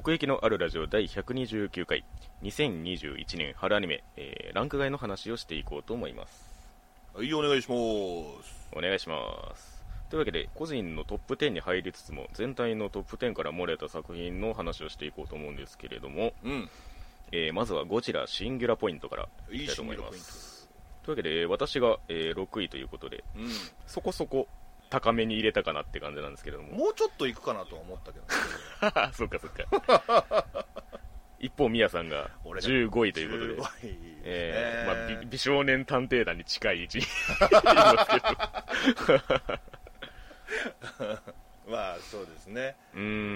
奥行きのあるラジオ第129回2021年春アニメ、えーランク外の話をしていこうと思いますはい、お願いします。お願いしますというわけで個人のトップ10に入りつつも全体のトップ10から漏れた作品の話をしていこうと思うんですけれども、うん。えーまずはゴジラシンギュラポイントからいきたいと思いますというわけで私が、えー6位ということでうん。そこそこ高めに入れたかなって感じなんですけれども。もうちょっと行くかなとは思ったけど、そっかそっか。一方みやさんが俺が15位ということで。15位。えーまあ、ね美美少年探偵団に近い位。置にいますけどまあ、そうですね。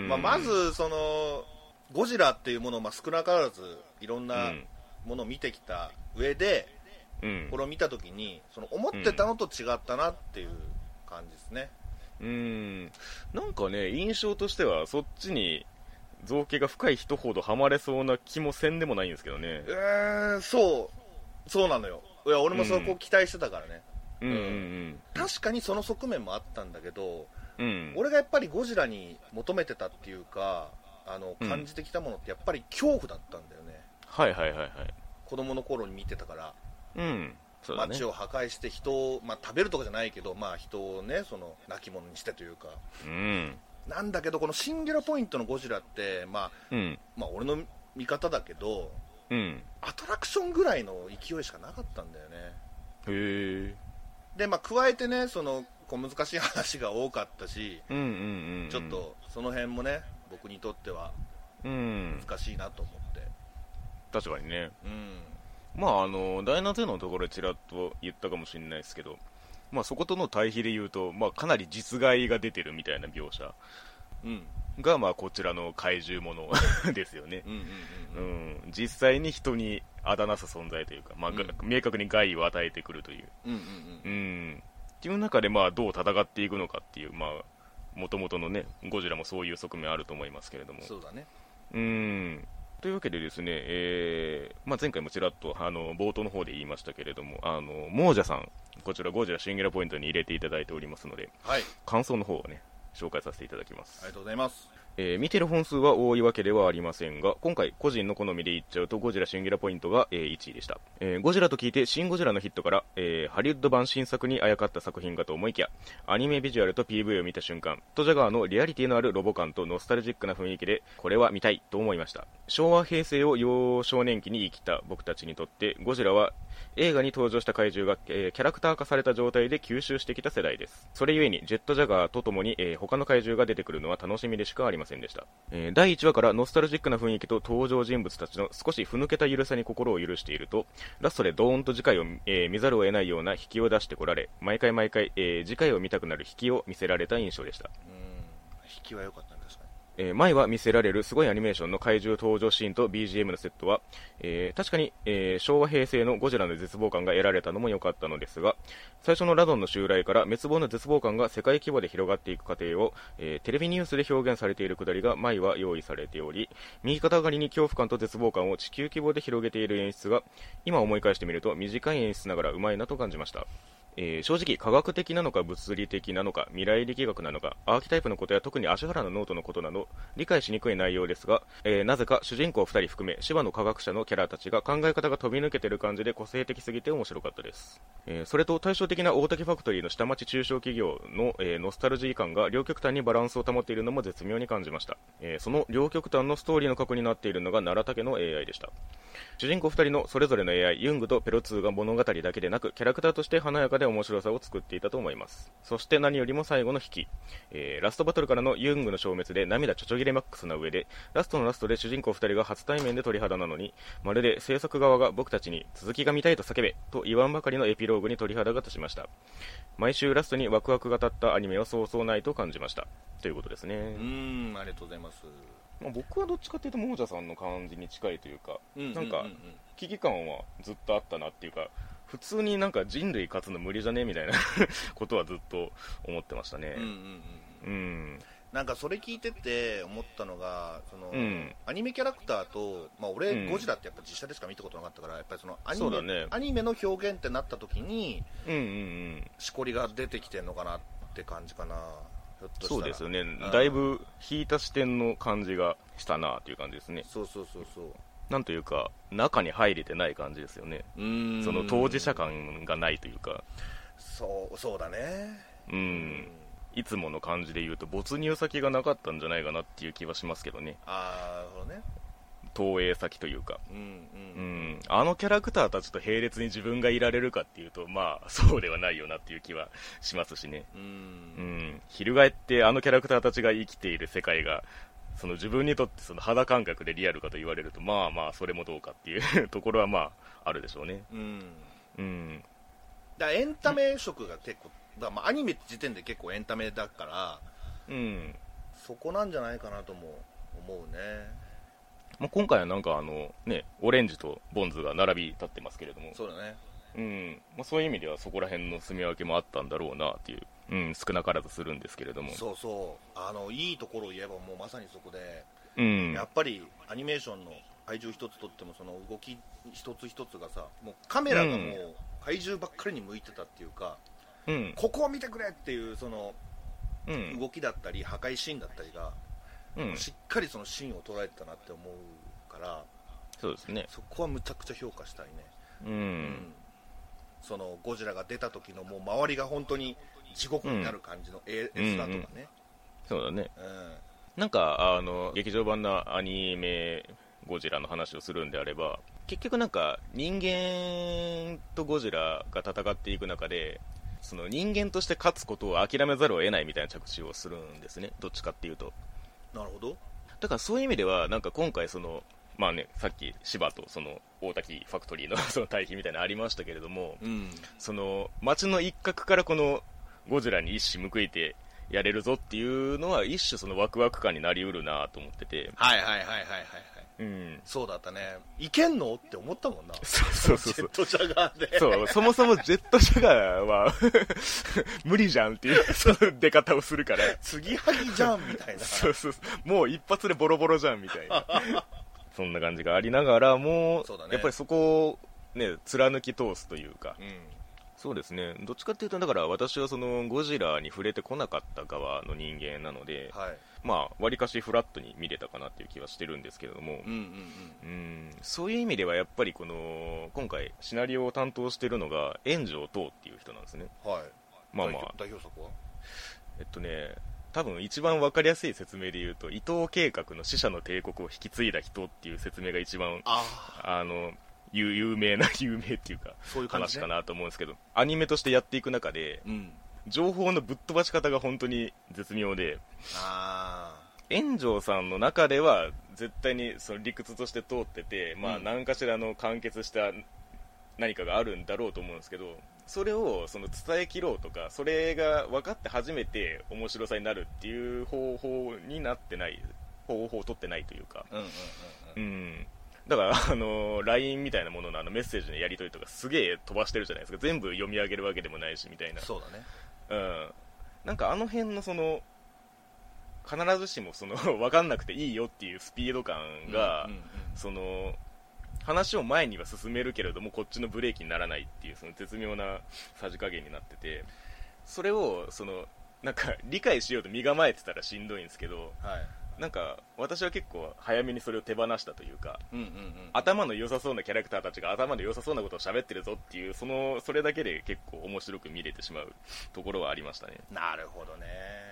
まあ、まず、その、ゴジラっていうものを、まあ、少なからず、いろんうなん。ものを見てきた上で、うん。これを見たときに、その、思ってたのと違ったなっていう感じですね。うーん。なんかね印象としてはそっちに造形が深い人ほどハマれそうな気もせんでもないんですけどね。えー、そう、そうなのよ。いや、俺もそこ期待してたからね。うんうん確かにその側面もあったんだけど、うんうん。俺がやっぱりゴジラに求めてたっていうかあのうん。感じてきたものってやっぱり恐怖だったんだよね、はいはいはいはい。子供の頃に見てたから、うんね。街を破壊して人を、まあ、食べるとかじゃないけど、まあ、人をねその亡き者にしてというか。うん。なんだけどこのシンギュラポイントのゴジラって、まあ、うん。まあ俺の見方だけどうん。アトラクションぐらいの勢いしかなかったんだよね。へえ。で、まあ、加えてねそのこう難しい話が多かったしうんうんうんうん。ちょっとその辺もね僕にとってはうん。難しいなと思って。確かにね。うんまああのダイナゼのところでちらっと言ったかもしれないですけどまあそことの対比で言うと、まあ、かなり実害が出てるみたいな描写。うん。が、まあ、こちらの怪獣もの ですよね。実際に人にあだなす存在というか、まあがうん。明確に害を与えてくるという、うんうんうん、っていう中で、まあ、どう戦っていくのかっていう、まあ、もともとのね、ゴジラもそういう側面あると思いますけれども。そうだね。うんというわけでですね、えーまあ、前回もちらっとあの冒頭の方で言いましたけれども、あの亡者さん、こちらゴジラシンギュラポイントに入れていただいておりますので、はい感想の方をね、紹介させていただきます。ありがとうございますえー見てる本数は多いわけではありませんが、今回個人の好みで言っちゃうとゴジラシンギュラポイントが、えー1位でした。えーゴジラと聞いてシン・ゴジラのヒットから、えーハリウッド版新作にあやかった作品かと思いきや、アニメビジュアルと PV を見た瞬間、トジャガーのリアリティのあるロボ感とノスタルジックな雰囲気で、これは見たいと思いました。昭和平成を幼少年期に生きた僕たちにとって、ゴジラは映画に登場した怪獣が、えーキャラクター化された状態で吸収してきた世代です。それゆえに、ジェットジャガーとともに、えー他の怪獣が出てくるのは楽しみでしかありませんませんでした。えー第1話からノスタルジックな雰囲気と登場人物たちの少しふぬけた緩さに心を許していると、ラストでドーンと次回を、えー見ざるを得ないような引きを出してこられ、毎回毎回、えー次回を見たくなる引きを見せられた印象でした。引きは良かったねえー前は見せられるすごいアニメーションの怪獣登場シーンと BGM のセットは、えー確かに、えー昭和平成のゴジラの絶望感が得られたのも良かったのですが、最初のラドンの襲来から滅亡の絶望感が世界規模で広がっていく過程を、えテレビニュースで表現されているくだりが前は用意されており、右肩上がりに恐怖感と絶望感を地球規模で広げている演出が、今思い返してみると短い演出ながらうまいなと感じました。えー正直科学的なのか物理的なのか未来力学なのかアーキタイプのことや特に葦原のノートのことなど理解しにくい内容ですが、えーなぜか主人公2人含め芝の科学者のキャラたちが考え方が飛び抜けてる感じで個性的すぎて面白かったです、えーそれと対照的な大竹ファクトリーの下町中小企業の、えノスタルジー感が両極端にバランスを保っているのも絶妙に感じました、えその両極端のストーリーの核になっているのが奈良竹の AI でした。主人公2人のそれぞれの AI ユングとペロ2が物語だけでなくキャラクターとして華やかでで面白さを作っていたと思います。そして何よりも最後の引き、えーラストバトルからのユングの消滅で涙ちょちょぎれマックスな上でラストのラストで主人公2人が初対面で鳥肌なのにまるで制作側が僕たちに続きが見たいと叫べと言わんばかりのエピローグに鳥肌が立ちました。毎週ラストにワクワクが立ったアニメはそうそうないと感じました。ということですね、うんありがとうございます。まあ、僕はどっちかっていうと亡者さんの感じに近いというか、うんなんかうんうん。うん危機感はずっとあったなっていうか普通になんか人類勝つの無理じゃねみたいな ことはずっと思ってましたね。うんうんうんうん。なんかそれ聞いてて思ったのがその、うん。アニメキャラクターと、まあ、俺、うん。ゴジラってやっぱ実写でしか見たことなかったからやっぱりそのアニメね。アニメの表現ってなった時にうんうんしこりが出てきてるのかなって感じかな。ひそうですよね。ん。だいぶ引いた視点の感じがしたなっていう感じですね。そうそうそうそう。なんというか中に入れてない感じですよね。その当事者感がないというか。そうそうだね。うん。いつもの感じで言うと没入先がなかったんじゃないかなっていう気はしますけどね。ああなるほどね投影先というか。うんううん。ん。あのキャラクターたちと並列に自分がいられるかっていうとまあ そうではないよなっていう気はしますしね。ううん。ん翻ってあのキャラクターたちが生きている世界がその自分にとってその肌感覚でリアルかと言われるとまあまあそれもどうかっていう ところはまああるでしょうね。うん。うん。だエンタメ色が結構だまあアニメって時点で結構エンタメだからうん。そこなんじゃないかなとも思うねまあ、今回はなんかあのねオレンジとボンズが並び立ってますけれども。そうだね。うん。まあ、そういう意味ではそこら辺の住み分けもあったんだろうなっていう、うん、少なからずするんですけれども。そうそう。あのいいところを言えばもうまさにそこで、うん。やっぱりアニメーションの怪獣一つとってもその動き一つ一つがさもうカメラがもう怪獣ばっかりに向いてたっていうか、うん。ここを見てくれっていうそのうん。動きだったり破壊シーンだったりが、うん。しっかりそのシーンを捉えてたなって思うからそうですね。そこはむちゃくちゃ評価したいね、ううん。そのゴジラが出た時のもう周りが本当に地獄になる感じの絵絵面とかね、そうだね。うん。なんかあの劇場版のアニメゴジラの話をするんであれば結局なんか人間とゴジラが戦っていく中でその人間として勝つことを諦めざるを得ないみたいな着地をするんですね。どっちかっていうとなるほど。だからそういう意味ではなんか今回そのまあねさっき芝とその大滝ファクトリーの その対比みたいなのありましたけれどもうん。その街の一角からこのゴジラに一矢報いてやれるぞっていうのは一種そのワクワク感になりうるなと思ってて。はいはいはいはいはい。はいうん。そうだったね。いけんの？って思ったもんな。そうそうそうそう。ジェットジャガーで。そうそもそもジェットジャガーは 無理じゃんってい う。その出方をするから。継ぎはぎじゃんみたいな。そうそうそう。もう一発でボロボロじゃんみたいな。そんな感じがありながらもそうだね。やっぱりそこをね貫き通すというか。うんそうですね。どっちかっていうとだから私はそのゴジラに触れてこなかった側の人間なのではい。まあわりかしフラットに見れたかなっていう気はしてるんですけれども。うんうんうん。そういう意味ではやっぱりこの今回シナリオを担当してるのが炎上等っていう人なんですね。うんはい。まあまあ。代表作は？えっとね多分一番分かりやすい説明で言うと伊藤計画の死者の帝国を引き継いだ人っていう説明が一番あの有有名な 有名っていうかそういう話かなと思うんですけどアニメとしてやっていく中でうん。情報のぶっ飛ばし方が本当に絶妙であ炎上さんの中では絶対にその理屈として通ってて、まあ、うん。何かしらの完結した何かがあるんだろうと思うんですけどそれをその伝えきろうとかそれが分かって初めて面白さになるっていう方法になってない方法を取ってないというか、あうんうん。うん、だから、あの LINE みたいなもののあのメッセージのやり取りとかすげえ飛ばしてるじゃないですか。全部読み上げるわけでもないしみたいな。そうだね。うん、なんかあの辺のその必ずしもその分かんなくていいよっていうスピード感が、うんうんうん。その話を前には進めるけれどもこっちのブレーキにならないっていうその絶妙なさじ加減になっててそれをそのなんか理解しようと身構えてたらしんどいんですけどはいなんか私は結構早めにそれを手放したというかうんうんうん。頭の良さそうなキャラクターたちが頭の良さそうなことを喋ってるぞっていうそのそれだけで結構面白く見れてしまうところはありましたね。なるほどね。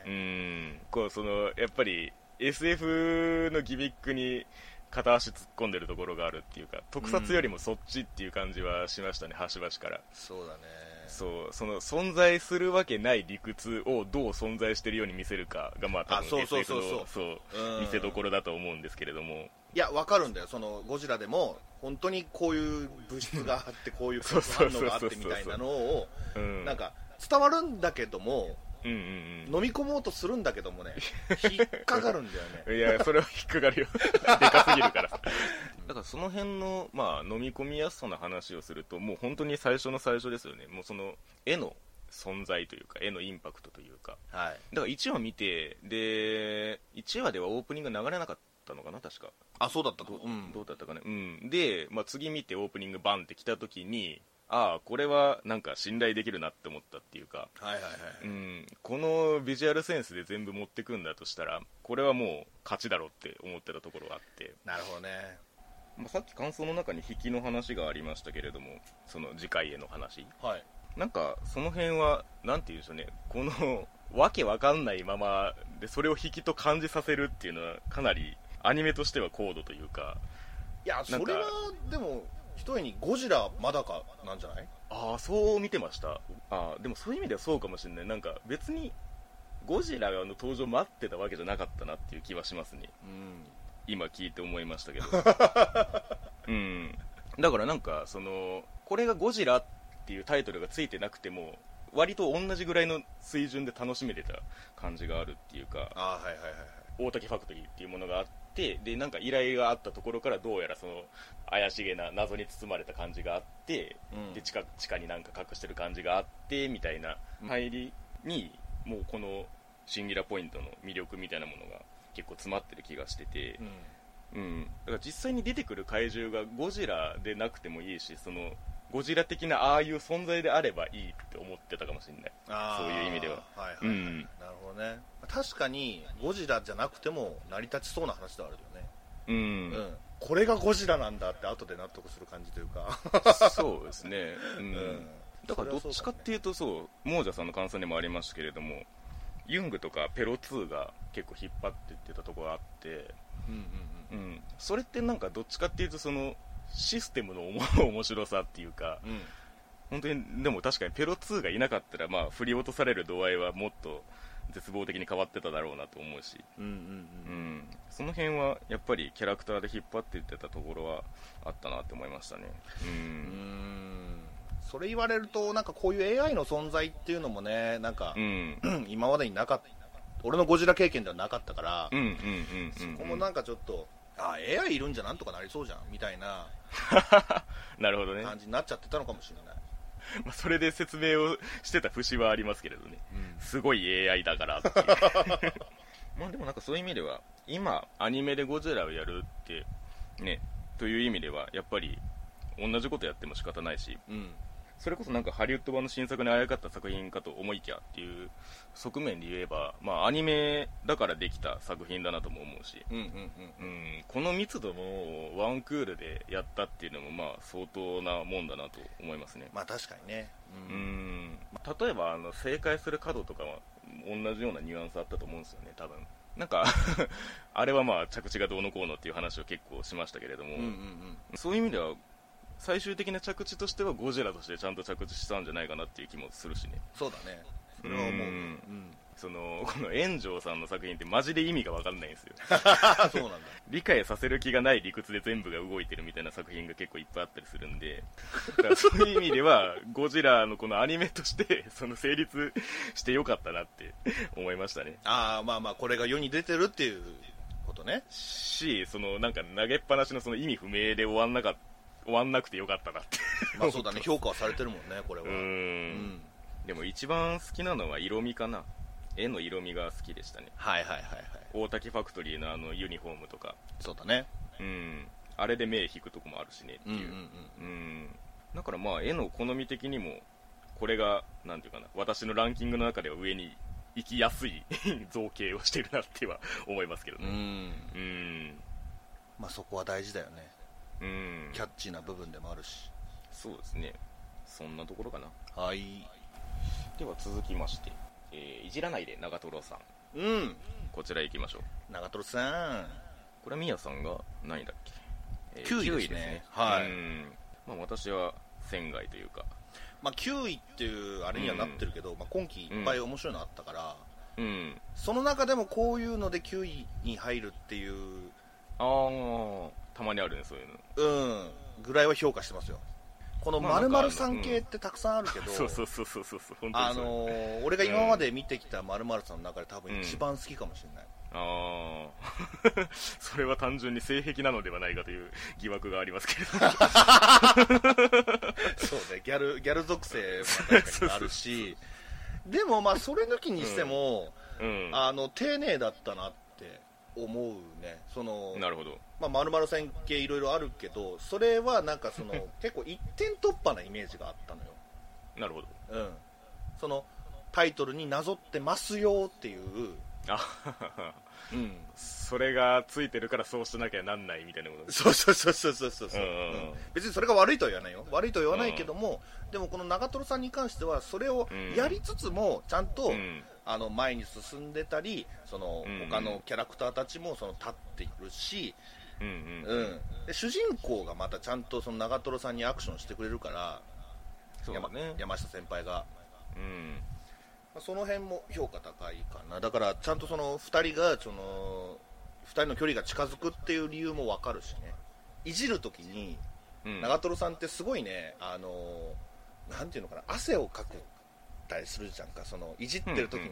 うーん。こうそのやっぱり SF のギミックに片足突っ込んでるところがあるっていうか特撮よりもそっちっていう感じはしましたね、端々から。そうだねそうその存在するわけない理屈をどう存在してるように見せるかがまあ多分あそうそうそうのそううん。見せどころだと思うんですけれども。いやわかるんだよ。そのゴジラでも本当にこういう物質があってこういう化 学反応があってみたいなのをうん。なんか伝わるんだけどもうんうんうん飲み込もうとするんだけどもね引っかかるんだよね いや、それは引っかかるよ。でかすぎるから。だからその辺の、まあ、飲み込みやすさの話をすると、もう本当に最初の最初ですよね。もうその、絵の存在というか、絵のインパクトというか。はいだから1話見て、で、1話ではオープニング流れなかったのかな、確か。あそうだったとうんどうだったかね。うん。で、まあ、次見てオープニングバンって来た時に、ああこれはなんか信頼できるなって思ったっていうか、はいはいはい、うん、このビジュアルセンスで全部持ってくんだとしたらこれはもう勝ちだろうって思ってたところがあって、なるほどね。まあ、さっき感想の中に引きの話がありましたけれどもその次回への話。はい。なんかその辺はなんて言うんでしょうね。このわけわかんないままでそれを引きと感じさせるっていうのはかなりアニメとしては高度というか。いやそれはでも一重にゴジラまだかなんじゃない？ああそう見てました。ああでもそういう意味ではそうかもしれない。なんか別にゴジラの登場待ってたわけじゃなかったなっていう気はしますね。うん。今聞いて思いましたけど。うん。だからなんかそのこれがゴジラっていうタイトルがついてなくても割と同じぐらいの水準で楽しめてた感じがあるっていうかああはいはいはいはい。大滝ファクトリーっていうものがあってでなんか依頼があったところからどうやらその怪しげな謎に包まれた感じがあって、うん。で地下地下になんか隠してる感じがあってみたいな入りにもうこのシンギュラポイントの魅力みたいなものが結構詰まってる気がしてて、うん。うん、だから実際に出てくる怪獣がゴジラでなくてもいいしそのゴジラ的なああいう存在であればいいって思ってたかもしれない。そういう意味では。はいはい、はい。うん。なるほどね。確かにゴジラじゃなくても成り立ちそうな話ではあるよね。うん、うん、これがゴジラなんだって後で納得する感じというか。そうですね、うん。うん。だからどっちかっていうとそうモージャさんの感想にもありましたけれどもユングとかペロ2が結構引っ張ってってたところがあって、うんうん。うん、それってなんかどっちかっていうとそのシステムの面白さっていうかうんうん本当にでも確かにペロ2がいなかったらまあ振り落とされる度合いはもっと絶望的に変わってただろうなと思うし、うんうんううん。ん、その辺はやっぱりキャラクターで引っ張っていってたところはあったなって思いましたね。ううんん。それ言われるとなんかこういう AI の存在っていうのもねなんかう、ん。今までになかった俺のゴジラ経験ではなかったから、そこもなんかちょっとあ AI いるんじゃなんとかなりそうじゃんみたいな。なるほどね、感じになっちゃってたのかもしれない、まあ、それで説明をしてた節はありますけれどね。うん。すごい AI だからって まあでもなんかそういう意味では今アニメでゴジラをやるってねという意味ではやっぱり同じことやっても仕方ないし。うんそれこそなんかハリウッド版の新作にあやかった作品かと思いきやっていう側面で言えば、まあ、アニメだからできた作品だなとも思うし、うんうんうんうん、この密度のワンクールでやったっていうのもまあ相当なもんだなと思いますね、まあ確かにね。う、ん、例えばあの正解する角とかは同じようなニュアンスあったと思うんですよね多分。なんか あれはまあ着地がどうのこうのっていう話を結構しましたけれども、うんうんうん。そういう意味では最終的な着地としてはゴジラとしてちゃんと着地したんじゃないかなっていう気もするしね。そうだね。それは思うね。うん。うんそのこの炎上さんの作品ってマジで意味が分かんないんですよ。あ そうなんだ。理解させる気がない理屈で全部が動いてるみたいな作品が結構いっぱいあったりするんで。だからそういう意味ではゴジラのこのアニメとしてその成立してよかったなって思いましたね。ああまあまあこれが世に出てるっていうことね。しそのなんか投げっぱなしのその意味不明で終わんなか終わんなくてよかったなって。まあそうだね。評価はされてるもんねこれは。うん。でも一番好きなのは色味かな。絵の色味が好きでしたね。はいはいはいはい。大滝ファクトリーのあのユニフォームとか。そうだね。うん。あれで目引くとこもあるしねっていう、うんうんうんうん。だからまあ絵の好み的にもこれがなんていうかな私のランキングの中では上に行きやすい 造形をしてるなっては思いますけどうねん。うん。まあそこは大事だよねうん。キャッチーな部分でもあるし。そうですね。そんなところかな。はい。では続きまして、えーいじらないで長瀞さん。うん。こちら行きましょう。長瀞さん。これはミヤさんが何位だっけ、え9位9ですね。はい。うん。まあ、私は仙外というか。まあ9位っていうあれにはなってるけど、まあ、今季いっぱい面白いのあったから、うん。その中でもこういうので9位に入るっていうああたまにあるねそういうの。うん。ぐらいは評価してますよ。このまあ〇〇さん系ってたくさんあるけど、そうそうそうそうそうそう本当にあのー俺が今まで見てきた〇〇さんの中で多分うん一番好きかもしれない、ああ それは単純に性癖なのではないかという疑惑がありますけれど。そうねギャルギャル属性もあるし。でもまあそれ抜きにしても、うん。あの丁寧だったなって思うね。そのなるほどまあ、丸々線系いろいろあるけどそれはなんかその 結構一点突破なイメージがあったのよ、なるほど。うん、そのタイトルになぞってますよっていう、あうん、それがついてるからそうしなきゃなんないみたいなことそうそうそうそうそうそうそう、うんうんうん。うん。別にそれが悪いとは言わないよ。悪いとは言わないけども、でもこの長瀞さんに関してはそれをやりつつもちゃんと、うん。あの前に進んでたりそのうん。他のキャラクターたちもその立っているし、うんうん。うん、で主人公がまたちゃんとその長瀞さんにアクションしてくれるから山そうだね。山下先輩が、うん。まあその辺も評価高いかな。だからちゃんとその2人がその2人の距離が近づくっていう理由も分かるしね。いじるときにうん。長瀞さんってすごいねあのなんていうのかな汗をかくたりするじゃんか。そのいじってる時に、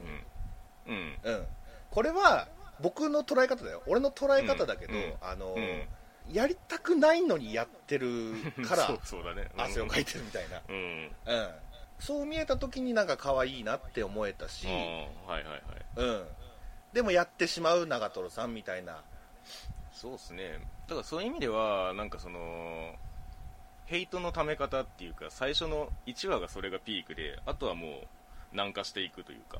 うんうん。うん。うん、これは僕の捉え方だよ。俺の捉え方だけど、うんあのうん。やりたくないのにやってるから そうだね。うん。汗をかいてるみたいな、うん。うん、そう見えた時になんか可愛いなって思えたし、はいはいはい。うん、でもやってしまう長瀞さんみたいな。そうですね。だからそういう意味ではなんかそのヘイトのため方っていうか最初の1話がそれがピークであとはもう軟化していくというか。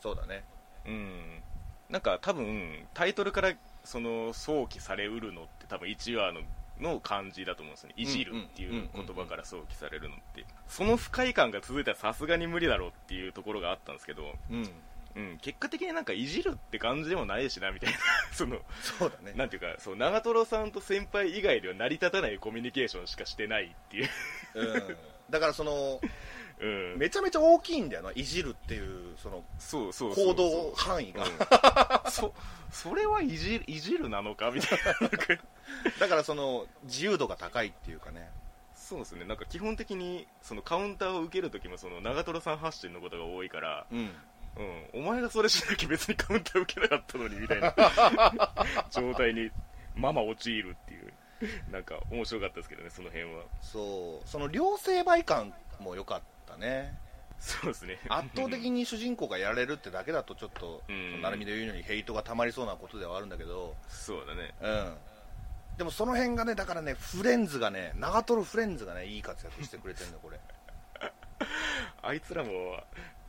そうだね。うんなんか多分タイトルからその想起されうるのって多分1話のの感じだと思うんですよねいじるっていう言葉から想起されるのって。その不快感が続いたらさすがに無理だろうっていうところがあったんですけど、うん。うん、結果的になんかいじるって感じでもないしなみたいなそのそうだね。なんていうかそう長瀞さんと先輩以外では成り立たないコミュニケーションしかしてないっていう、うん、だからそのうん、めちゃめちゃ大きいんだよないじるっていうその行動範囲が、うん。そそれはいじいじるなのかみたいなだからその自由度が高いっていうかね。そうですね。なんか基本的にそのカウンターを受けるときもその長瀞さん発信のことが多いから、うん。うん、お前がそれしなきゃ別にカウンター受けなかったのにみたいな。状態にママ陥るっていう。なんか面白かったですけどねその辺は。そう。その両成敗感も良かったね。そうですね。圧倒的に主人公がやられるってだけだとちょっと、うん。成海で言うようにヘイトがたまりそうなことではあるんだけど、そうだね。うん、でもその辺がねだからねフレンズがね長瀞フレンズがねいい活躍してくれてるんだよこれ。あいつらも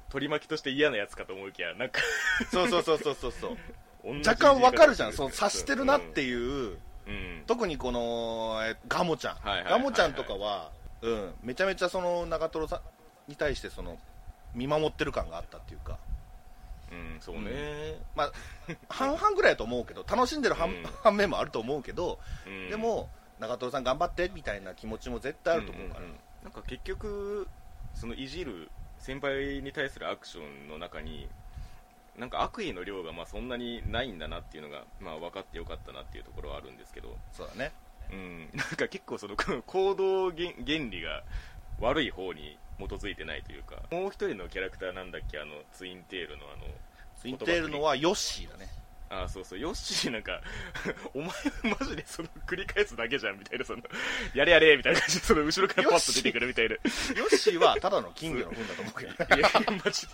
取り巻きとして嫌なやつかと思いきやなんか。そうそうそうそうそうそう。若干わかるじゃんその察してるなっていう、うん、うん。特にこのえガモちゃん、はいはいはいはいガモちゃんとかは、うん、めちゃめちゃその長瀞さんに対してその見守ってる感があったっていうか。うん、そうね、まあ、半々ぐらいだと思うけど楽しんでる反,、うん。反面もあると思うけど、うん。でも長瀞さん頑張ってみたいな気持ちも絶対あると思うから、んんん。なんか結局そのいじる先輩に対するアクションの中になんか悪意の量がまあそんなにないんだなっていうのが、まあ、分かってよかったなっていうところはあるんですけど、そうだね。うん、なんか結構その行動原原理が悪い方に基づいてないというかもう一人のキャラクターなんだっけあのツインテールのあのツインテールのはヨッシーだねああそうそうヨッシーなんかお前マジでその繰り返すだけじゃんみたいなそのやれやれみたいな感じでその後ろからパッと出てくるみたいなヨッシーはただの金魚の糞だと思うけどいやマジで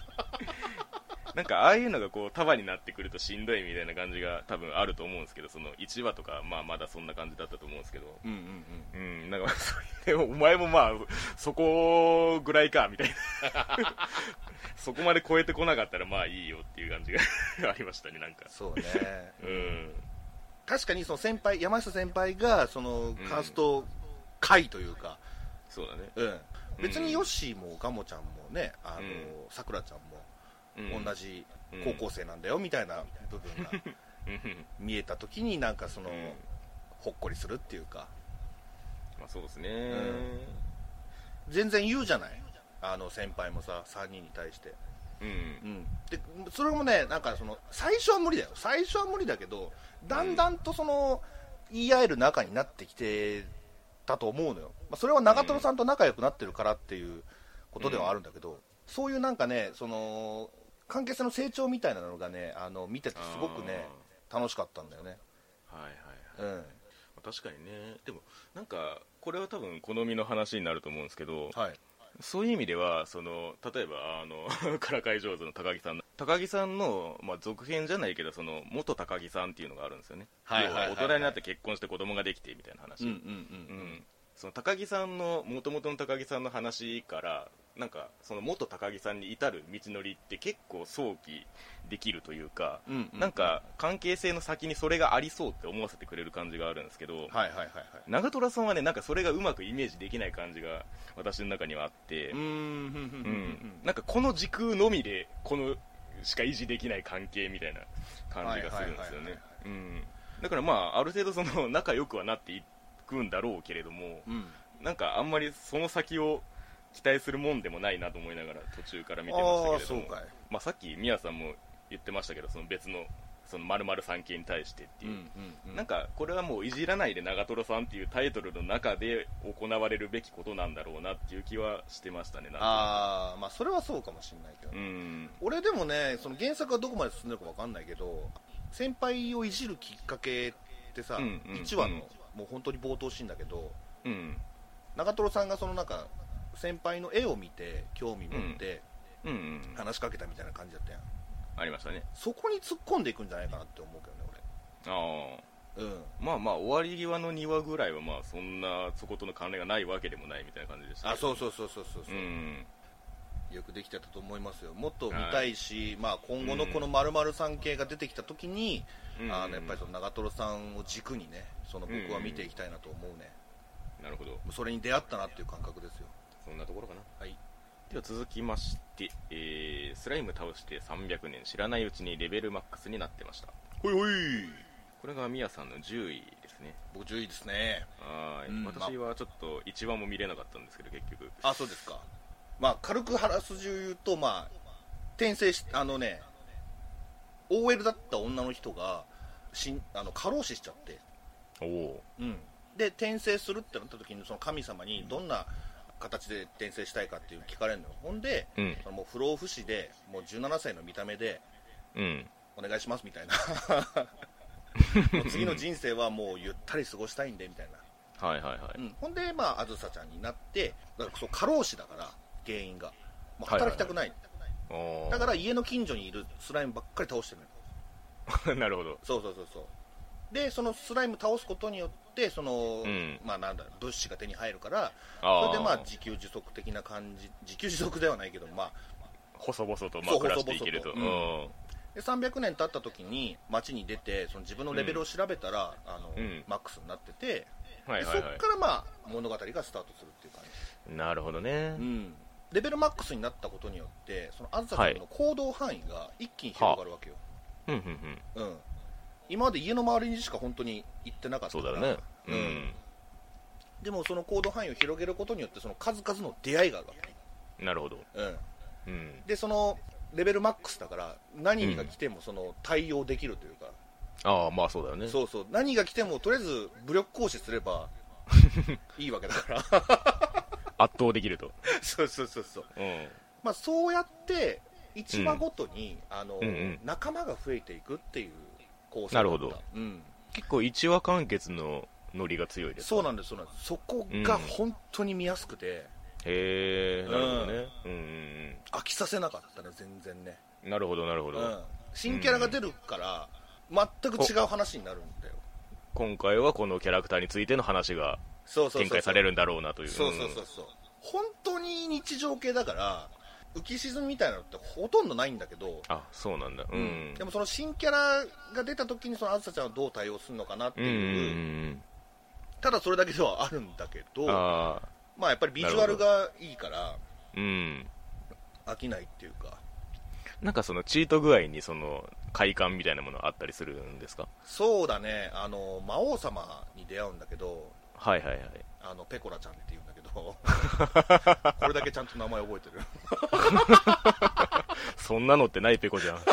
なんかああいうのがこう束になってくるとしんどいみたいな感じが多分あると思うんですけどその1話とか、まあ、まだそんな感じだったと思うんですけど。うんなんかそれでもお前もまあそこぐらいかみたいな。そこまで超えてこなかったらまあいいよっていう感じが ありましたねなんか。そうね。うん。確かにその先輩山下先輩がそのカースト会というか、そうだね。うん。別にヨッシーもガモちゃんもねあのうん。さくらちゃんも。うん同じ高校生なんだよみたいな部分が うん。見えた時になんかその、うん。ほっこりするっていうか。まあそうですね、ん。全然言うじゃない？あの先輩もさ3人に対して、うん。うん、でそれもねなんかその最初は無理だよ。最初は無理だけどだんだんとその言い合える仲になってきてたと思うのよ、まあ、それは長瀞さんと仲良くなってるからっていうことではあるんだけど、そういうなんかねその関係性の成長みたいなのがねあの見ててすごくね楽しかったんだよね、はいはいはい。うん。確かにね。でもなんかこれは多分好みの話になると思うんですけどはい。そういう意味ではその例えばあのからかい上手の高木さん高木さんの、まあ、続編じゃないけどその元高木さんっていうのがあるんですよね、はいはいはい大人になって結婚して子供ができてみたいな話、うんうん。うん。その高木さんの元々の高木さんの話からなんかその元高木さんに至る道のりって結構想起できるというか、うんうんうん。なんか関係性の先にそれがありそうって思わせてくれる感じがあるんですけど、はいはいはいはい。長虎さんはねなんかそれがうまくイメージできない感じが私の中にはあって、うーんなんかこの時空のみでこのしか維持できない関係みたいな感じがするんですよね。うん。だからまあある程度その仲良くはなっていくんだろうけれどもうん。なんかあんまりその先を期待するもんでもないなと思いながら途中から見てましたけれども。まあ、さっき宮さんも言ってましたけどその別のその〇〇さん系に対してっていう、うんなんかこれはもういじらないで長瀞さんっていうタイトルの中で行われるべきことなんだろうなっていう気はしてましたねああまあそれはそうかもしれないけど、うん。俺でもねその原作がどこまで進んでるか分かんないけど先輩をいじるきっかけってさ、うんうん1話の、うんもう本当に冒頭シーンだけどうん。長瀞さんがそのなんか先輩の絵を見て興味持ってうん。うん話しかけたみたいな感じだったやん。ありましたね。そこに突っ込んでいくんじゃないかなって思うけどねああ。俺うん。まあまあ終わり際の2話ぐらいはまあそんなそことの関連がないわけでもないみたいな感じでしたあそうそうそうそうそうそう、うん。よくできてたと思いますよ。もっと見たいし、まあ、今後のこの〇〇さん系が出てきた時に、うん。あのやっぱりその長瀞さんを軸にねその僕は見ていきたいなと思うね、なるほど。それに出会ったなっていう感覚ですよそんなところかな。はい。では続きまして、えースライム倒して300年知らないうちにレベルマックスになってました。ほいほい。これがミヤさんの10位ですね。僕10位ですね。はーい、うん私はちょっと1話も見れなかったんですけど結局。あそうですか。まあ軽く腹筋を言うとまあ転生しあのね OL だった女の人がしんあの過労死しちゃって。おおうん、で転生するってなった時にその神様にどんな形で転生したいかっていうの聞かれるのよ。ほんで、うん。そのもう不老不死でもう17歳の見た目でうん。お願いしますみたいな。次の人生はもうゆったり過ごしたいんでみたいな、はいはいはい、うん、ほんでまああずさちゃんになってだからそう過労死だから原因が。もう働きたくない,、だから家の近所にいるスライムばっかり倒してるのよ。なるほど。そうそうそうそうでそのスライム倒すことによってその、うん。まあなんだ物資が手に入るからそれでまあ自給自足的な感じ自給自足ではないけどまあ細々とまあ暮らしていけると。細々で300年経った時に街に出てその自分のレベルを調べたら、あのうん。マックスになってて、うんはいはい。はでそこからまあ物語がスタートするっていう感いなるほどね、じ、うん、レベルマックスになったことによってそのあずさちゃんの行動範囲が一気に広がるわけよ、うんうんうん。うん、今まで家の周りにしか本当に行ってなかったから。そうだよね。ううん。ん、でもその行動範囲を広げることによってその数々の出会いがあるわけ、なるほど。うん、うん。でそのレベルマックスだから何が来てもその対応できるというか、ああまあそうだよね。そうそう。何が来てもとりあえず武力行使すれば いいわけだから。圧倒できると。そうそうそうそう、うん。まあ、そうやって1話ごとに、あのうんうん。仲間が増えていくっていう構成なるほど。うん、結構一話完結のノリが強いですそうなんですそうなんです。そこが本当に見やすくて、へえなるほどね。うん。うん飽きさせなかったね全然ね、うんなるほどなるほど、うん、新キャラが出るから、全く違う話になるんだよ。今回はこのキャラクターについての話が展開されるんだろうなという。そうそうそうそう。本当に日常系だから浮き沈みみたいなのってほとんどないんだけど、あそうなんだ。うん。でもその新キャラが出た時にそのあずさちゃんはどう対応するのかなってうんうん。いう、ただそれだけではあるんだけどまあやっぱりビジュアルがいいからうん。飽きないっていうか。なんかそのチート具合にその快感みたいなものあったりするんですか？そうだね。あの魔王様に出会うんだけどはいはいはい。あのペコラちゃんって言う これだけちゃんと名前覚えてる。そんなのってないペコじゃん。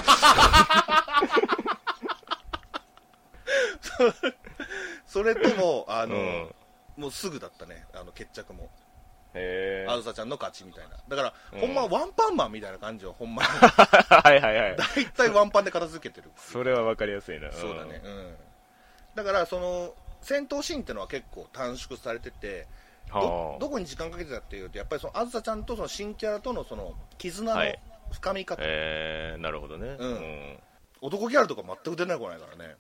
それともあの、うん。もうすぐだったね。あの決着も。あずさちゃんの勝ちみたいな。だから、うん。ほんまワンパンマンみたいな感じはほんまはいはいはい。大体ワンパンで片付けてるそれは分かりやすいな。そうだね。うん。だからその戦闘シーンってのは結構短縮されててどはあ。どこに時間かけてたっていうとやっぱりそのあずさちゃんとその新キャラとのその絆のはい。深み方、えー、なるほどね。うん。へ男キャラとか全く出てこないからね。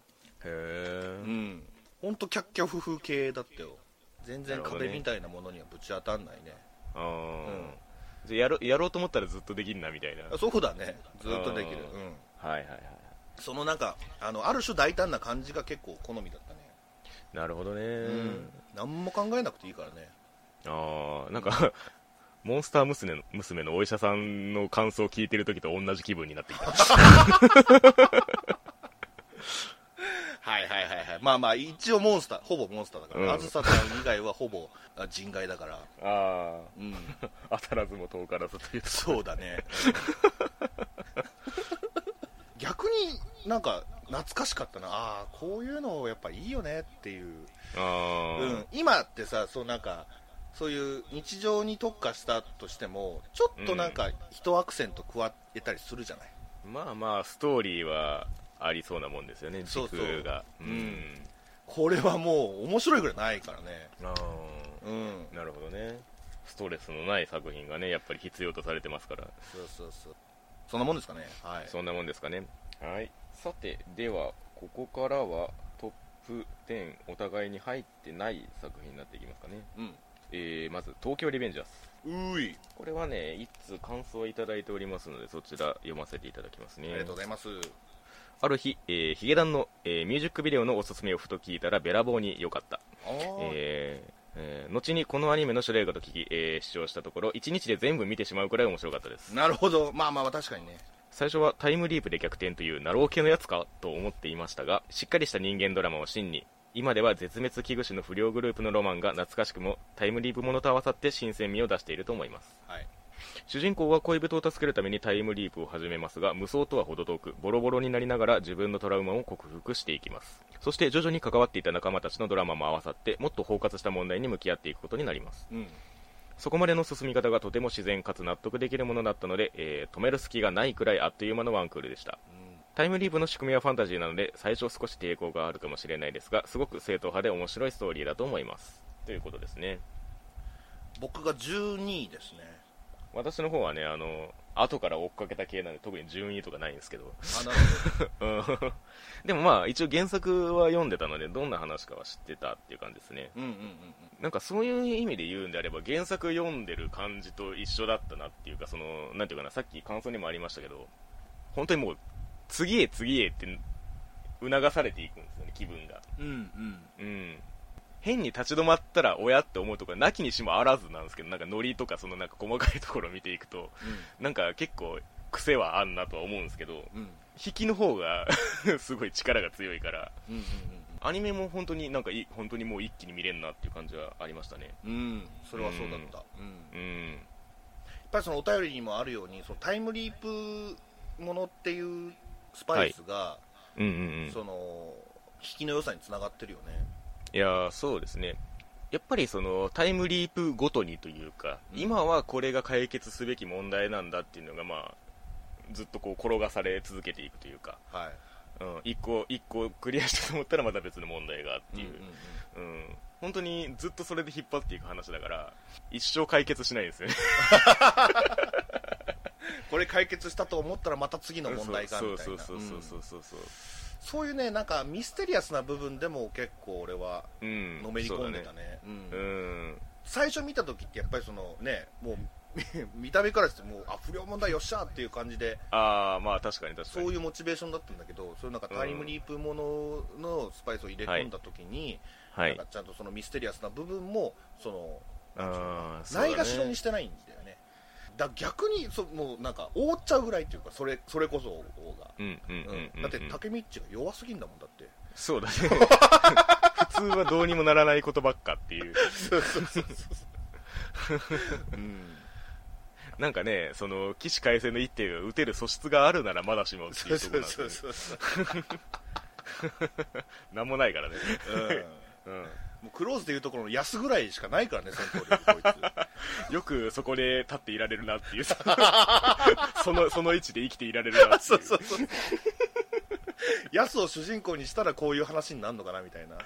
えう。ん。本当キャッキャフフ系だったよ。全然壁みたいなものにはぶち当たんないね。やろやろうと思ったらずっとできんなみたいな。あそうだね。ずっとできる、うん、はいはいはい。そのなんかあのある種大胆な感じが結構好みだったね。なるほどね。うん。何も考えなくていいからねああ、なんか、モンスター娘の娘のお医者さんの感想を聞いてる時と同じ気分になってきた。はいはいはいはい。まあまあ一応モンスターほぼモンスターだから、うん。あずさちゃん以外はほぼあ人外だから。あうん。あ、当たらずも遠からずという。そうだね。逆になんか懐かしかったな。ああこういうのやっぱいいよねっていう。ああ、うん、今ってさそうなんかそういう日常に特化したとしてもちょっとなんか一アクセント加えたりするじゃない、まあまあ、ストーリーはありそうなもんですよね、そうそう軸が。ううんん。これはもう面白いぐらいないからねあうんあ、なるほどね。ストレスのない作品がね、やっぱり必要とされてますから。そうそうそうそんなもんですかね？はいそんなもんですかね。はい。さて、では、ここからはトップ10、お互いに入ってない作品になっていきますかね。うんえー、まず、東京リベンジャーズ。うーいこれはね、一通感想をいただいておりますので、そちら読ませていただきますね。ありがとうございますある日、えーヒゲダンの、えーミュージックビデオのおすすめをふと聞いたら、べらぼうに良かった。えーえー後にこのアニメの主題歌と聞き、えー視聴したところ、1日で全部見てしまうくらい面白かったです。なるほどまあまあまあ確かにね最初はタイムリープで逆転というなろう系のやつかと思っていましたがしっかりした人間ドラマを芯に今では絶滅危惧種の不良グループのロマンが懐かしくもタイムリープものと合わさって新鮮味を出していると思います。はい。主人公は恋人を助けるためにタイムリープを始めますが無双とは程遠くボロボロになりながら自分のトラウマを克服していきます。そして徐々に関わっていた仲間たちのドラマも合わさってもっと包括した問題に向き合っていくことになります。うん。そこまでの進み方がとても自然かつ納得できるものだったので、えー止める隙がないくらいあっという間のワンクールでしたタイムリープの仕組みはファンタジーなので最初少し抵抗があるかもしれないですがすごく正統派で面白いストーリーだと思います。ということですね。僕が12位ですね。私の方はねあの後から追っかけた系なんで特に順位とかないんですけど。あなる うん。でもまあ一応原作は読んでたのでどんな話かは知ってたっていう感じですね。ほどうんうんうん。なんかそういう意味で言うんであれば原作読んでる感じと一緒だったなっていうかそのなんていうかなさっき感想にもありましたけど本当にもう次へ次へって促されていくんですよね気分が。うんうん。うん。変に立ち止まったら親って思うところなきにしもあらずなんですけどなんかノリとかそのなんか細かいところを見ていくとなんか結構癖はあんなとは思うんですけどうん。うん引きの方が すごい力が強いからうんうんアニメも本当になんかいい本当にもう一気に見れるなっていう感じはありましたね。うん。うんそれはそうだった。うん。うん。やっぱりそのお便りにもあるようにそのタイムリープものっていうスパイスが、うんうんうん。その引きの良さにつながってるよね。いやーそうですね。やっぱりそのタイムリープごとにというか、うん。今はこれが解決すべき問題なんだっていうのがまあずっとこう転がされ続けていくというか、はい。うん、一個一個クリアしたと思ったらまた別の問題がっていう、うん。本当にずっとそれで引っ張っていく話だから一生解決しないですよね これ解決したと思ったらまた次の問題かそうみたいな。そうそうそうそうそういうねなんかミステリアスな部分でも結構俺はのめり込んでたねうんうん最初見た時ってやっぱりそのねもう見た目からしてもうあ不良問題よっしゃっていう感じでああまあ確かに確かにそういうモチベーションだったんだけどそういうなんかタイムリープもののスパイスを入れ込んだ時に、はいなんかちゃんとそのミステリアスな部分もそのないがしろにしてないんだよだ逆にそもうなんか覆っちゃうぐらいっていうかそれそれこそが、うんうんうんうん、うん、だって竹道が弱すぎんだもんだって。そうだね。普通はどうにもならないことばっかっていう。うん。なんかねその起死回生の一手が打てる素質があるならまだしもってそいううところそうそうなんですよねそう。なんもないからね。うんうん。もうクローズでいうところの安ぐらいしかないからね戦闘力こいつ。よくそこで立っていられるなっていう。そのその位置で生きていられるなってい そううそうそう。ヤスを主人公にしたらこういう話になるのかなみたいな、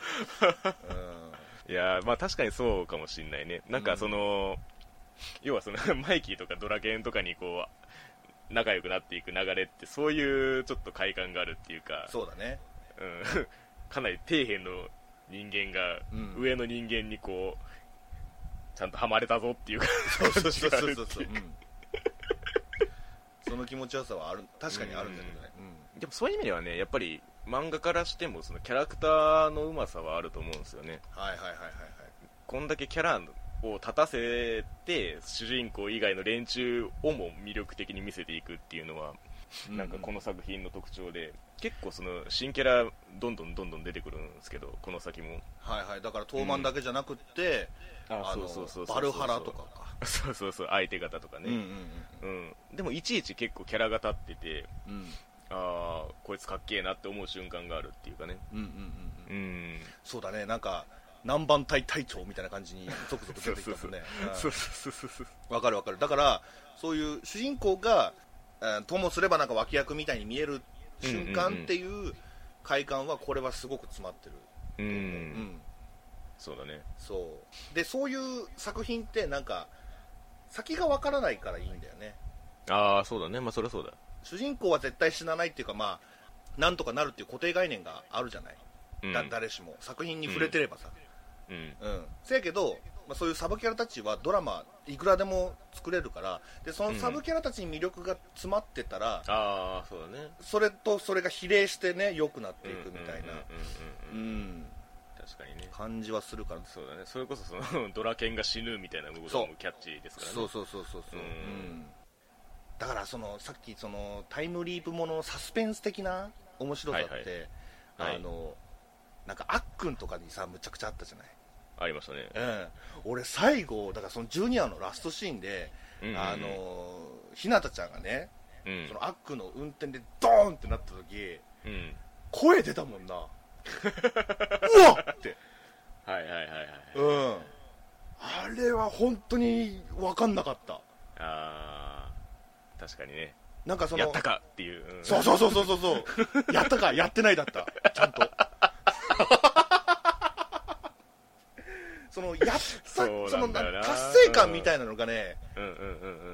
いやーまあ確かにそうかもしんないね。なんかその、要はそのマイキーとかドラケンとかにこう仲良くなっていく流れってそういうちょっと快感があるっていうか。そうだね。うん、かなり底辺の人間がうん。上の人間にこうちゃんとハマれたぞっていうかそうそうそう感そう。そう、ううん。その気持ちよさはある確かにあるんだけどね、でもそういう意味ではねやっぱり漫画からしてもそのキャラクターのうまさはあると思うんですよね。はいはいはいはいはい。こんだけキャラを立たせて主人公以外の連中をも魅力的に見せていくっていうのはうんなんかこの作品の特徴で、結構その新キャラどんどんどんどん出てくるんですけどこの先も。はいはい。だから東漫だけじゃなくって、あのバルハラとかか。そうそうそう。相手方とかうんうんね、うん。でもいちいち結構キャラが立っててうん。うんああこいつかっけえなって思う瞬間があるっていうかね。うんうんうんうん。うん。そうだね。なんか南蛮隊隊長みたいな感じに続々出てきたもんね。そうそうそうそう。うん。わかるわかる。だからそういう主人公がえーともすればなんか脇役みたいに見える瞬間っていう快感はこれはすごく詰まってる。うん、うん。そうだね。そう。でそういう作品ってなんか先がわからないからいいんだよね。ああそうだね。まあそりゃそうだ。主人公は絶対死なないっていうかまあなんとかなるっていう固定概念があるじゃない、うん。だ誰しも。作品に触れてればさ。うんうん、せやけど、まあ、そういうサブキャラたちはドラマいくらでも作れるから。でそのサブキャラたちに魅力が詰まってたら、ああそうだね。それとそれが比例してね良くなっていくみたいな。うんうんうんうんうんうん。確かにね。感じはするから。そうだね。それこそその ドラケンが死ぬみたいな部分そう。もキャッチーですからね。そうそうそうそうそう、うん。うん。だからそのさっきそのタイムリープもののサスペンス的な面白さって、はいはい。はい。あのなんかあっくんとかにさむちゃくちゃあったじゃないありましたね。うん、俺最後だからそのジュニアのラストシーンで、うんうんうん。あのひなたちゃんがね、うん。そのアックの運転でドーンってなった時うん。声出たもんな。うわっって。はいはいはいはいうん。あれは本当に分かんなかった。ああ確かにね。なんかそのやったかっていう、うん。そうそうそうそうそう。やったかやってないだった。ちゃんと そのやったそうその達成感みたいなのがねうんうんう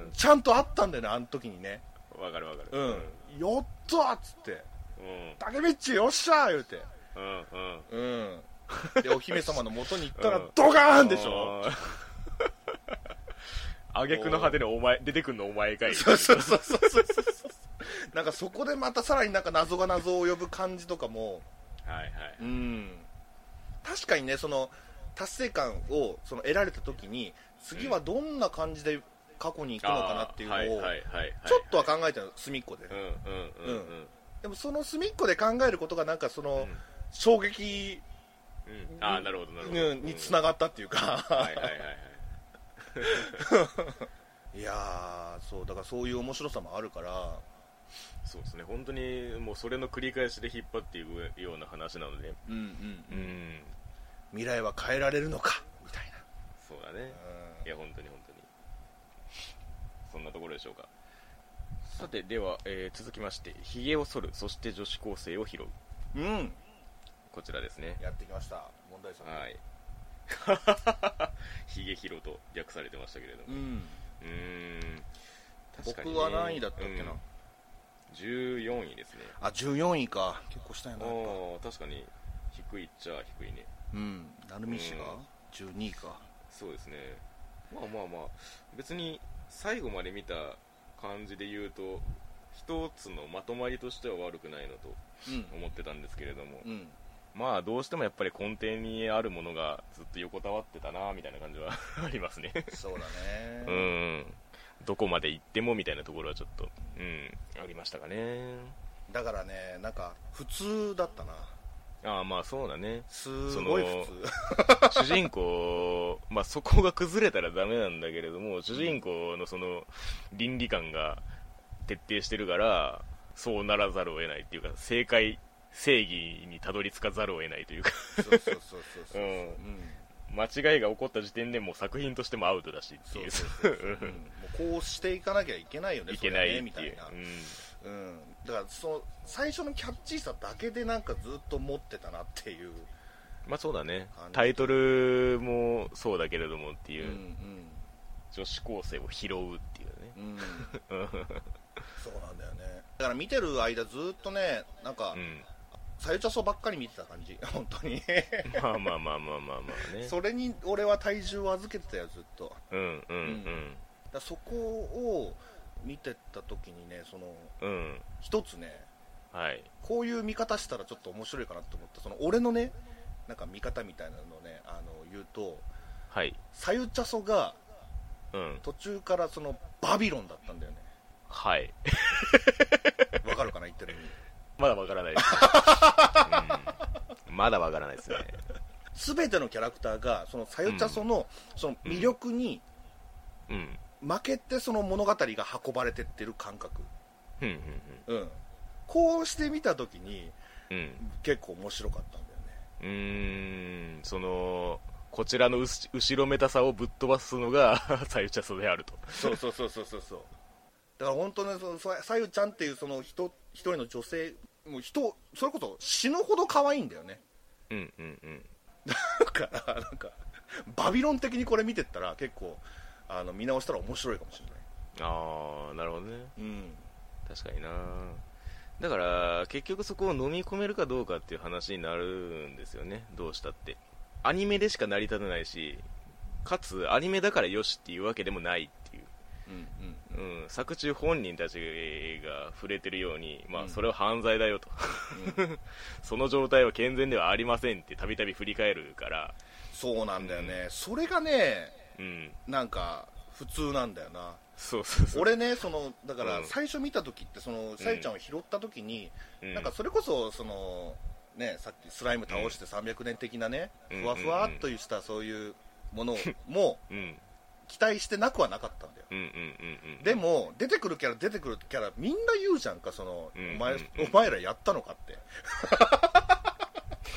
んちゃんとあったんだよねあの時にね。うんわかるわかる。うん、やったっつって。うん「竹道よっしゃ!」言うて。うんうん。うん。でお姫様の元に行ったらうん。ドカーンでしょ、あげくの果てでお前出てくんのお前かい。そうそうそうそうそうそう。なんかそこでまたさらになんか謎が謎を呼ぶ感じとかも。はいはい。うん。確かにねその達成感をその得られた時に次はどんな感じで過去に行くのかなっていうのをちょっとは考えてる隅っこで。うんうんうんうん。でもその隅っこで考えることがなんかそのうん。衝撃につながったっていうか。はいはいはいはいい。やーそうだからそういう面白さもあるから。そうですね。本当にもうそれの繰り返しで引っ張っていくような話なので。うんうん。うん未来は変えられるのか？みたいそうだね。ないや本当に本当に。そんなところでしょうか。さてでは、えー続きましてひげを剃るそして女子高生を拾う。うん、うん、こちらですね。やってきました。問題作。はい。ひげ拾うと略されてましたけれども。うん。うーん。確かに、ね、僕は何位だったっけな、うん。14位ですね。あ14位か。結構したいなやっぱ。ああ確かに。低いっちゃ低いねうん。成美氏が？うん。12位か。そうですね。まあまあまあ。別に最後まで見た感じで言うと一つのまとまりとしては悪くないのとうん。思ってたんですけれども、うん。まあどうしてもやっぱり根底にあるものがずっと横たわってたなみたいな感じは ありますね。そうだね。うん。どこまで行ってもみたいなところはちょっとうん。ありましたかね。だからねなんか普通だったなああまあそうだね。すごい普通。主人公、まあ、そこが崩れたらダメなんだけれども主人公のその倫理観が徹底してるからそうならざるを得ないっていうか正解正義にたどり着かざるを得ないというか。そうそうそうそうそう。うん。うん。間違いが起こった時点でもう作品としてもアウトだしってそいうこうしていかなきゃいけないよね いけないねみたいな、うん、だからその最初のキャッチーさだけでなんかずっと持ってたなっていう、まあそうだね。タイトルもそうだけれどもってうんいう、女子高生を拾うっていうね。うん。うん、そうなんだよね。だから見てる間ずっとねなんか、うん。さゆちゃそばっかり見てた感じ。本当に。まあまあまあまあまあまあね。それに俺は体重を預けてたよずっと。うんうん。うん。だからそこを見てた時にねそのうん。一つねはい。こういう見方したらちょっと面白いかなと思ったその俺のねなんか見方みたいなのをねあの言うとはい。さゆちゃそがうん。途中からそのバビロンだったんだよね。はい。わかるかな言ってる意味。まだわからない。です、うん、まだわからないですね。全てのキャラクターがそのさゆちゃその,、その魅力にうん負けてその物語が運ばれてってる感覚、うんうんうん、こうして見た時にうん。うん結構面白かったんだよね。うーん。そのこちらのうし後ろめたさをぶっ飛ばすのが さゆちゃそであると。そうそうそうそうそうそう。だから本当にそのささゆちゃんっていうその人一人の女性もう人それこそ死ぬほど可愛いんだよね。うんうんうん。だからなんかバビロン的にこれ見てったら結構あの見直したら面白いかもしれない。ああなるほどね。うん。確かにな。だから結局そこを飲み込めるかどうかっていう話になるんですよね。どうしたって。アニメでしか成り立たないしかつアニメだからよしっていうわけでもないっていう。うんうん。うん、作中本人たちが触れてるように、まあ、うん。それは犯罪だよと、その状態は健全ではありませんってたびたび振り返るから、そうなんだよね、それがねうん、なんか普通なんだよな。そうそうそう、俺ねそのだからうん。最初見た時ってそのさゆちゃんを拾った時に、うん。なんかそれこそそのねさっきスライム倒して300年的なね、うん。ふわふわっとしたそういうもの もうん、期待してなくはなかったんだよ。でも出てくるキャラ出てくるキャラみんな言うじゃんかその、うんお前うんお前らやったのかって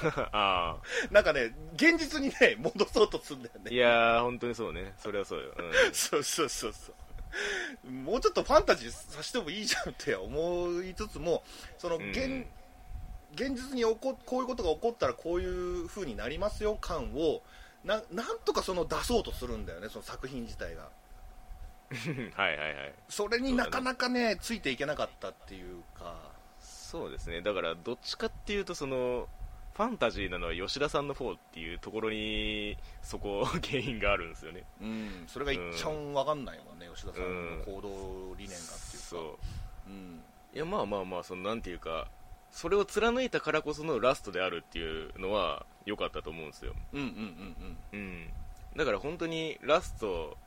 あなんかね現実にね戻そうとするんだよあ、いねやー、本当にそうね、それはそうよ、うん、そうそうそうそう。もうちょっとファンタジーさせてもいいじゃんって思いつつもその現,、うん。現実に起ここういうことが起こったらこういう風になりますよ感をななんとかその出そうとするんだよねその作品自体が。はいはいはい、それになかなかねついていけなかったっていうか。そうですね、だからどっちかっていうと、その、ファンタジーなのは吉田さんの方っていうところに、そこ、原因があるんですよね。うん。それが一番わかんないもんね、吉田さんの行動理念がっていうか。そう。うん。いやまあまあまあそのなんていうかそれを貫いたからこそのラストであるっていうのは良かったと思うんですよ。うんうんうん。うん。だから本当にラスト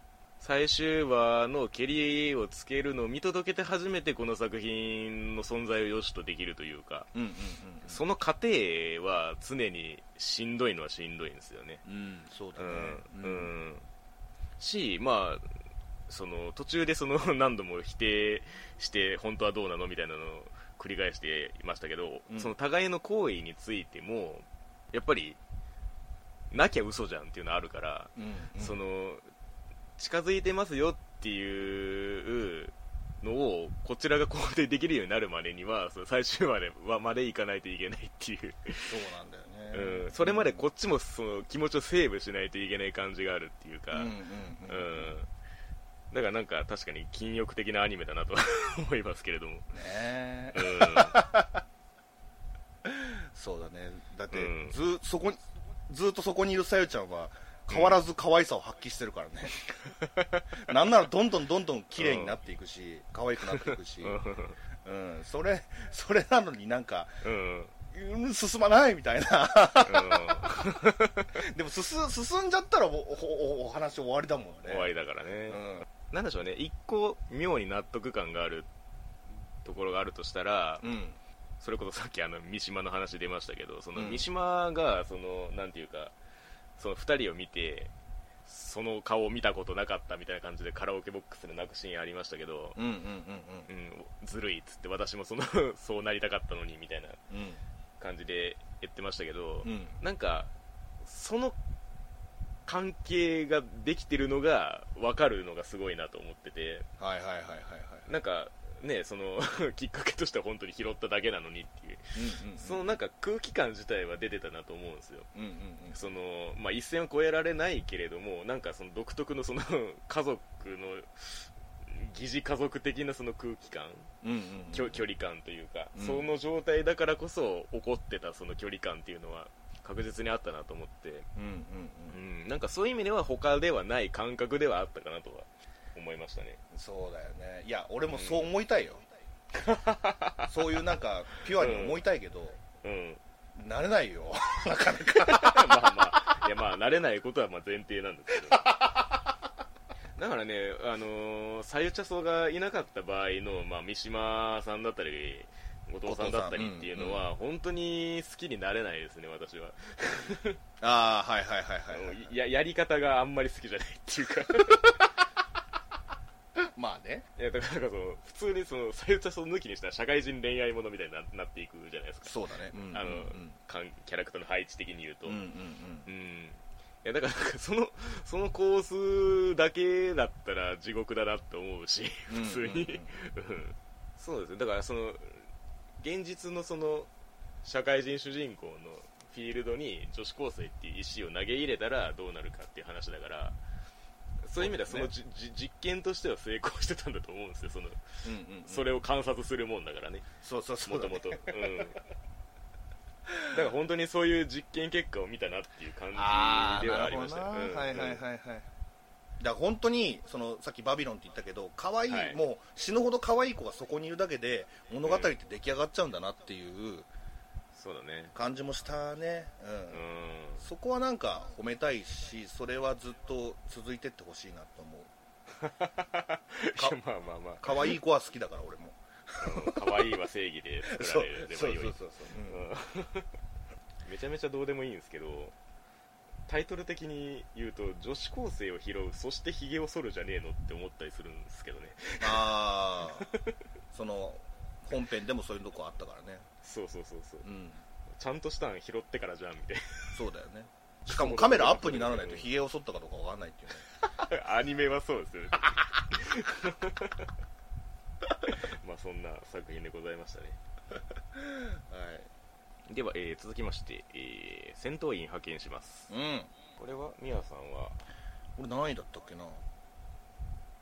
最終話の蹴りをつけるのを見届けて初めてこの作品の存在を良しとできるというかうんうんうんその過程は常にしんどいのはしんどいんですよね。うんうんそうだね。うん、うん、しまあその途中でその何度も否定して本当はどうなのみたいなのを繰り返していましたけど、うん。その互いの行為についてもやっぱりなきゃ嘘じゃんっていうのあるから、うんうん。その近づいてますよっていうのをこちらが肯定できるようになるまでにはその最終話ではまでいかないといけないっていう、そうなんだよね。うん、それまでこっちもその気持ちをセーブしないといけない感じがあるっていうか、うんだからなんか確かに禁欲的なアニメだなと 思いますけれども、ねえ。う そうだね。だって、うん。ずそこにずっとそこにいるさゆちゃんは変わらず可愛さを発揮してるからね、なんならどんどんどんどん綺麗になっていくし、可愛くなっていくし、ん。うん、それそれなのになんか、うん。うん、進まないみたいな。うん。でも進進んじゃったらおおおお話終わりだもんね。終わりだからね、うん。なんでしょうね。一個妙に納得感があるところがあるとしたら、うん。それこそさっきあの三島の話出ましたけどそのうん。三島がそのなんていうかその2人を見てその顔を見たことなかったみたいな感じでカラオケボックスで泣くシーンありましたけど、うんうんうんうん、ずるいっつって私もその そうなりたかったのにみたいなうん。感じで言ってましたけど、うん。なんかその関係ができてるのが分かるのがすごいなと思ってて。はいはいはいはいはい。なんかねその きっかけとしては本当に拾っただけなのにっていう。うんうんうん。そのなんか空気感自体は出てたなと思うんですよ。うんうんうん。その、まあ、一線を越えられないけれどもなんかその独特のその 家族の疑似家族的なその空気感、うんうんきょ距離感というか、うん。その状態だからこそ起こってたその距離感っていうのは確実にあったなと思って、うんうんうん。うん、なんかそういう意味では他ではない感覚ではあったかなとは思いましたね。そうだよね。いや俺もそう思いたいよ、そういうなんかピュアに思いたいけど、うん。なれないよ。なかなか。まあまあいやまあ慣れないことはまあ前提なんですけど。だからねあのー、さゆちゃそがいなかった場合の、まあ、三島さんだったり後藤さんだったりっていうのは、本当に好きになれないですね私は。ああはいはいはいはい、はい、ややり方があんまり好きじゃないっていうかまあね。いやだからなんかその普通にそのさゆちゃそ抜きにしたら社会人恋愛ものみたいにななっていくじゃないですか。そうだね、うんあの、うんかんキャラクターの配置的に言うと、うんうんうん。うん。いやだからそのそのコースだけだったら地獄だなって思うしうん普通に、うん。そうですね。だからその現実のその社会人主人公のフィールドに女子高生っていう石を投げ入れたらどうなるかっていう話だからそういう意味ではそのじ、じ実験としては成功してたんだと思うんですよそのうんうんうん。それを観察するもんだからね。そうそうそうもともとうん。だから本当にそういう実験結果を見たなっていう感じではありましたよ、うはいはいはいはい。だから本当にそのさっきバビロンって言ったけど可愛い、はい。もう死ぬほど可愛い子がそこにいるだけで物語って出来上がっちゃうんだなっていうそうだね。感じもしたね、うん。うん。そこはなんか褒めたいしそれはずっと続いてってほしいなと思う。まあまあまあ。可愛い子は好きだから俺も。うん可愛いは正義で作られればそうよいそうそう。そう、うん。うん。めちゃめちゃどうでもいいんですけどタイトル的に言うと女子高生を拾うそしてヒゲを剃るじゃねえのって思ったりするんですけどね。ああその本編でもそういうとこあったからね。そうそうそうそう。うん。ちゃんとしたん拾ってからじゃんみたいそうだよね。しかもカメラアップにならないとヒゲを剃ったかどうかわかんないっていうね。な アニメはそうですよね。まあそんな作品でございましたね。はい。では、えー続きまして、えー戦闘員派遣します。うん。これはミヤさんは？俺何位だったっけな？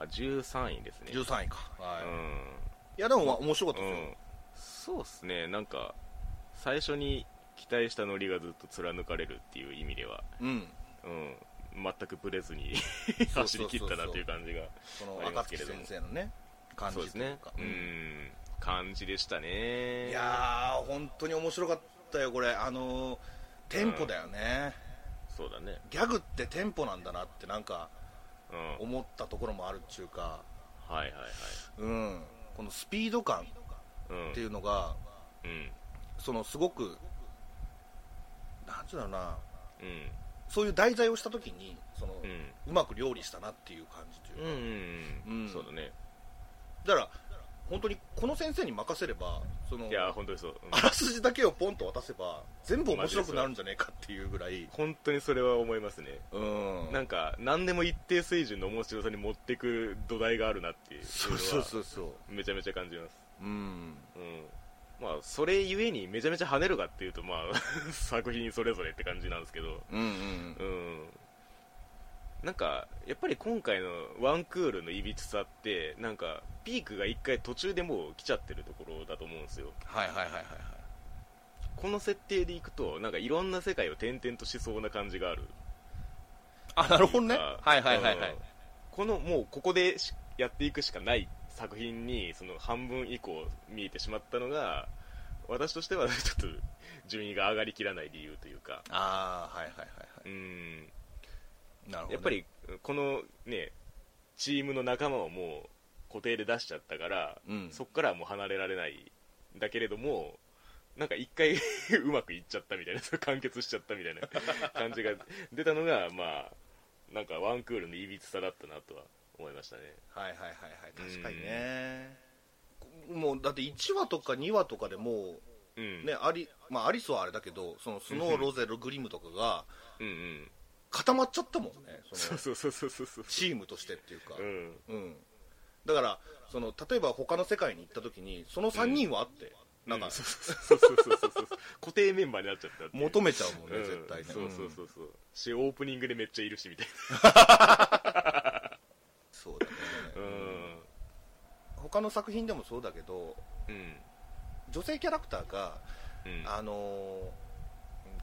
あ13位ですね。13位か。はい、い。うんやでもまあ面白かったうですよ、ん、そうですね。なんか最初に期待したノリがずっと貫かれるっていう意味では、うん。うん、全くブレずに走り切ったなという感じがそのありますけれども先生のね感そうですね。うん。感じでしたね。いやー本当に面白かったよこれ。あのーテンポだよね、そうだね。ギャグってテンポなんだなってなんかうん。はい思ったところもあるっちゅうか。はいはい。うんこのスピード感うん。っていうのが、うん。そのすごくなんていうんだろうな。うん。そういう題材をした時にその、ううんまく料理したなっていう感じというか、うんうん。うん。そうだね。だから本当にこの先生に任せればそのいや本当にそう、うん。あらすじだけをポンと渡せば全部面白くなるんじゃねえかっていうぐらい。本当にそれは思いますね。うん。なんか何でも一定水準の面白さに持っていく土台があるなっていう。のそうそうはそうそう。めちゃめちゃ感じます。うん。うん。まあそれゆえにめちゃめちゃ跳ねるかっていうとまあ 作品それぞれって感じなんですけど。うんうん。うんなんかやっぱり今回のワンクールのいびつさってなんかピークが一回途中でもう来ちゃってるところだと思うんですよ。はいはいはいはいはい。この設定でいくとなんかいろんな世界を転々としそうな感じがある。あなるほどね。あはいはいはいはい。うん。このもうここでしやっていくしかない作品にその半分以降見えてしまったのが私としてはちょっと順位が上がりきらない理由というか。ああはいはいはいはうん。いなるほど、ね、やっぱりこのねチームの仲間をもう固定で出しちゃったから、うん。そこからはもう離れられないんだけれどもなんか一回 うまくいっちゃったみたいな完結しちゃったみたいな 感じが出たのがまあなんかワンクールのいびつさだったなとは思いましたね。はいはいはいはい。確かにね。もうだって1話とか2話とかでもううん。ねアリ,、まあ、アリスはあれだけどそのスノーロゼルグリムとかがうんうん固まっちゃったもんねそうそうそうそうそうチームとしてっていうか、うん。うん、だからその例えば他の世界に行った時にその3人はあって、なんかうん。そうそうそうそうそうそう。固定メンバーになっちゃった求めちゃうもんね、うん。絶対ね。そうそうそうそう。しオープニングでめっちゃいるしみたいそうだね、なうん。他の作品でもそうだけどうん。女性キャラクターが、うん。あのー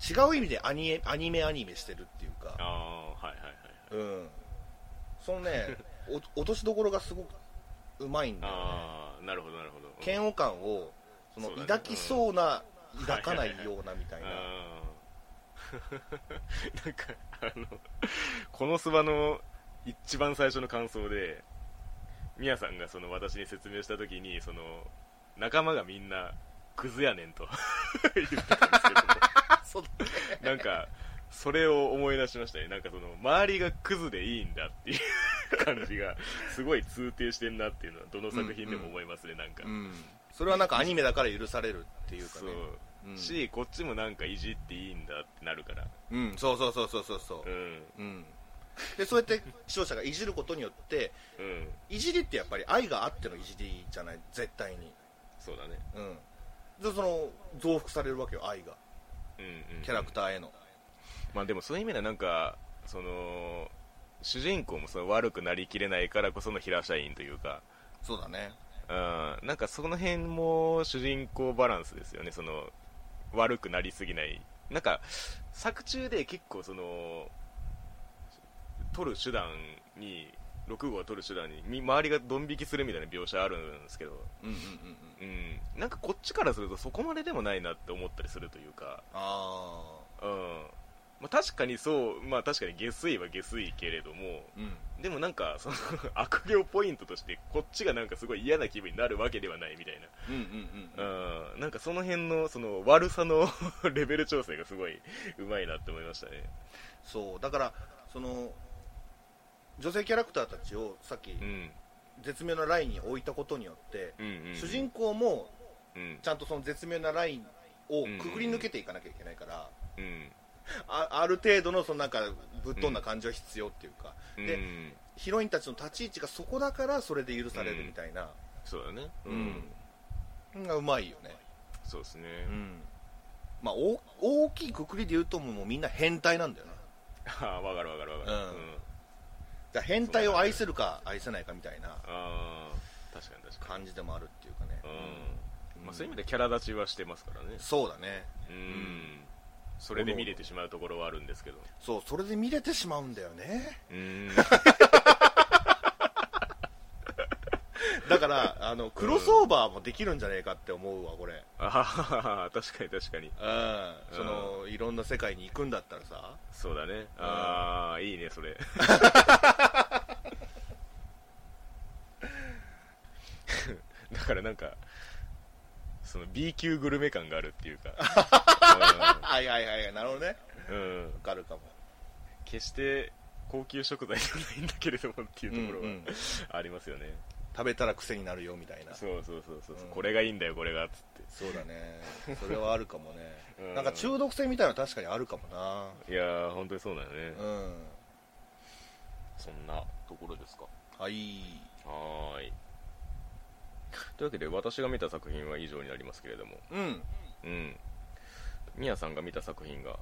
違う意味でアニメアニメアニメしてるっていうか、ああはいはいはいうん、そのね。お落としどころがすごくうまいんだよね。ああなるほどなるほど。嫌悪感をそのそうだね。抱きそうな、抱かないようなみたいな、あー なんかあのこのスバの一番最初の感想でミヤさんがその私に説明した時にその仲間がみんなクズやねんと。言ってたんですけどそうな。んかそれを思い出しましたね。なんかその周りがクズでいいんだっていう 感じがすごい通底してんなっていうのはどの作品でも思いますね、なんか、うん、それはなんかアニメだから許されるっていうかね、う。ん。しこっちもなんかいじっていいんだってなるから。うん、そうそうそうそうそうそう。う、ん。うん、でそうやって視聴者がいじることによってうん。いじりってやっぱり愛があってのいじりじゃない？絶対に、そうだね。うん、でその増幅されるわけよ愛が。うんうんキャラクターへの、まあでもそういう意味ではなんかその主人公もその悪くなりきれないからこその平社員というか。そうだね。うん。なんかその辺も主人公バランスですよね。その悪くなりすぎない。なんか作中で結構その取る手段に6号を取る手段にみ周りがドン引きするみたいな描写あるんですけど、うんうんうんうん。うん、なんかこっちからするとそこまででもないなって思ったりするというか、あうん。まあ、確かにそう、まあ、確かに下水は下水けれども。あうん。でもなんかその 悪行ポイントとしてこっちがなんかすごい嫌な気分になるわけではないみたいな、うんうん、なんかその辺のその悪さの レベル調整がすごいうまいなって思いましたね。そう。だからその女性キャラクターたちをさっきうん。絶妙なラインに置いたことによって、うんうんうん。主人公もうん。ちゃんとその絶妙なラインをくぐり抜けていかなきゃいけないから、うん。あある程度のそのなんかぶっ飛んだ感じは必要っていうか、でうん。ヒロインたちの立ち位置がそこだからそれで許されるみたいな、そうだね。うん。がうまいよね、そうですね、うん。まあ、大大きいくくりで言うともうみんな変態なんだよな。ああ分かる分かる分かる、うんじゃあ変態を愛せるか愛せないかみたいな確かに確か感じでもあるっていうかね、に、うん。まあ、そういう意味でキャラ立ちはしてますからね。そうだね。うん。それで見れてしまうところはあるんですけど。そうそれで見れてしまうんだよね。うん だからあのクロスオーバーもできるんじゃねえかって思うわこれ。あははは確かに確かに。うん。そのいろんな世界に行くんだったらさ。そうだね。ああいいねそれ。だからなんかその B 級グルメ感があるっていうか、はいはいはいはいなるほどね。うん。うんわかるかも。決して高級食材じゃないんだけれどもっていうところうんうんはありますよね、食べたら癖になるよみたいな。そうそうそうそう、う。ん。これがいいんだよこれがっつって。そうだね。それはあるかもね、うん。なんか中毒性みたいなの確かにあるかもな。いやー本当にそうだよね、うん。そんなところですか？はい。はーい。というわけで私が見た作品は以上になりますけれども。うん。うん。みやさんが見た作品が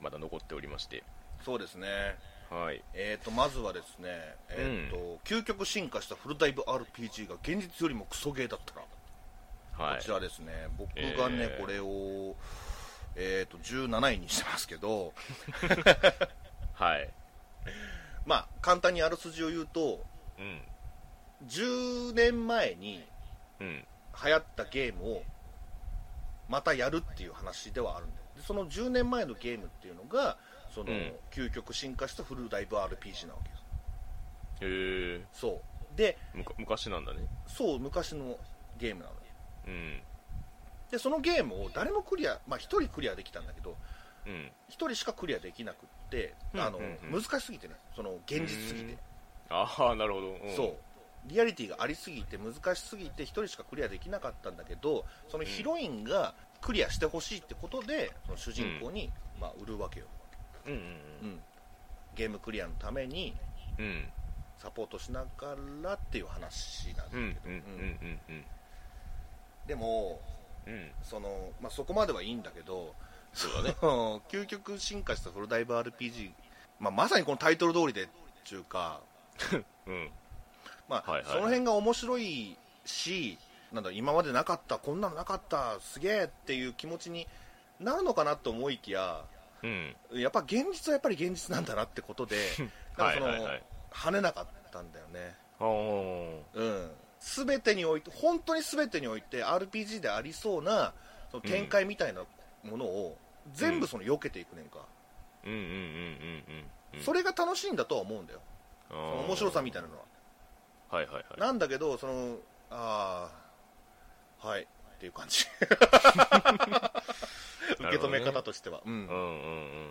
まだ残っておりまして。そうですねはい。えー、とまずはですね、えーと究極進化したフルダイブ RPG が現実よりもクソゲーだったら、はい。こちらですね。僕がね、えー。これを、えー、と17位にしてますけど。はい。まあ簡単にあらすじを言うとうん。10年前にうん。流行ったゲームをまたやるっていう話ではあるんだよ。でその10年前のゲームっていうのがその、うん。究極進化したフルダイブ RPG なわけですへえ。そう。で昔なんだね。そう昔のゲームなのよ。うん。でそのゲームを誰もクリアまあ1人クリアできたんだけどうん。1人しかクリアできなくってうんあの、うんうん。難しすぎてね。その現実すぎて。ああなるほど、ん。そう。リアリティがありすぎて難しすぎて1人しかクリアできなかったんだけどそのヒロインがクリアしてほしいってことでその主人公に、まあ、売るわけよ、うんうんうん、ゲームクリアのためにうん。うんサポートしながらっていう話なんだけど、うんうんうんでもうん。その、まあ、そこまではいいんだけどそうだね。究極進化したフルダイブ RPG、まあ、まさにこのタイトル通りでっていうか、うん。まあはいはい。その辺が面白いしなんだ今までなかったこんなのなかったすげえっていう気持ちになるのかなと思いきやうん。やっぱ現実はやっぱり現実なんだなってことで は跳ねなかったんだよね。うん全てにおいて本当に全てにおいて RPG でありそうなその展開みたいなものを全部その避けていくねんか、うんうんうんうんうんうん。それが楽しいんだとは思うんだよあそのー面白さみたいなのははいはいはい。なんだけどそのああはい。っていう感じ。受け止め方としては、うん。うんうんうんうん。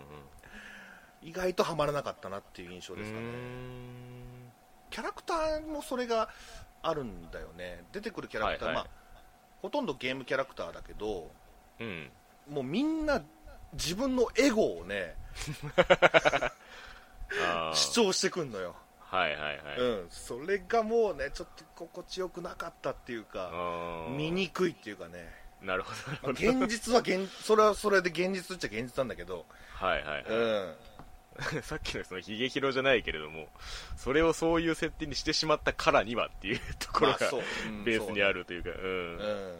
意外とハマらなかったなっていう印象うですかね。キャラクターもそれがあるんだよね。出てくるキャラクター、はいはい。まあ、ほとんどゲームキャラクターだけどうん。もうみんな自分のエゴをね 主張してくんのよ、はいはいはい。うん、それがもうねちょっと心地よくなかったっていうか見にくいっていうかねなるほどまあ。現実は現それはそれで現実っちゃ現実なんだけど、はいはいうん、はい。さっきのそのヒゲヒロじゃないけれども、それをそういう設定にしてしまったからにはっていうところがまあそううんベースにあるというか、うん。うん、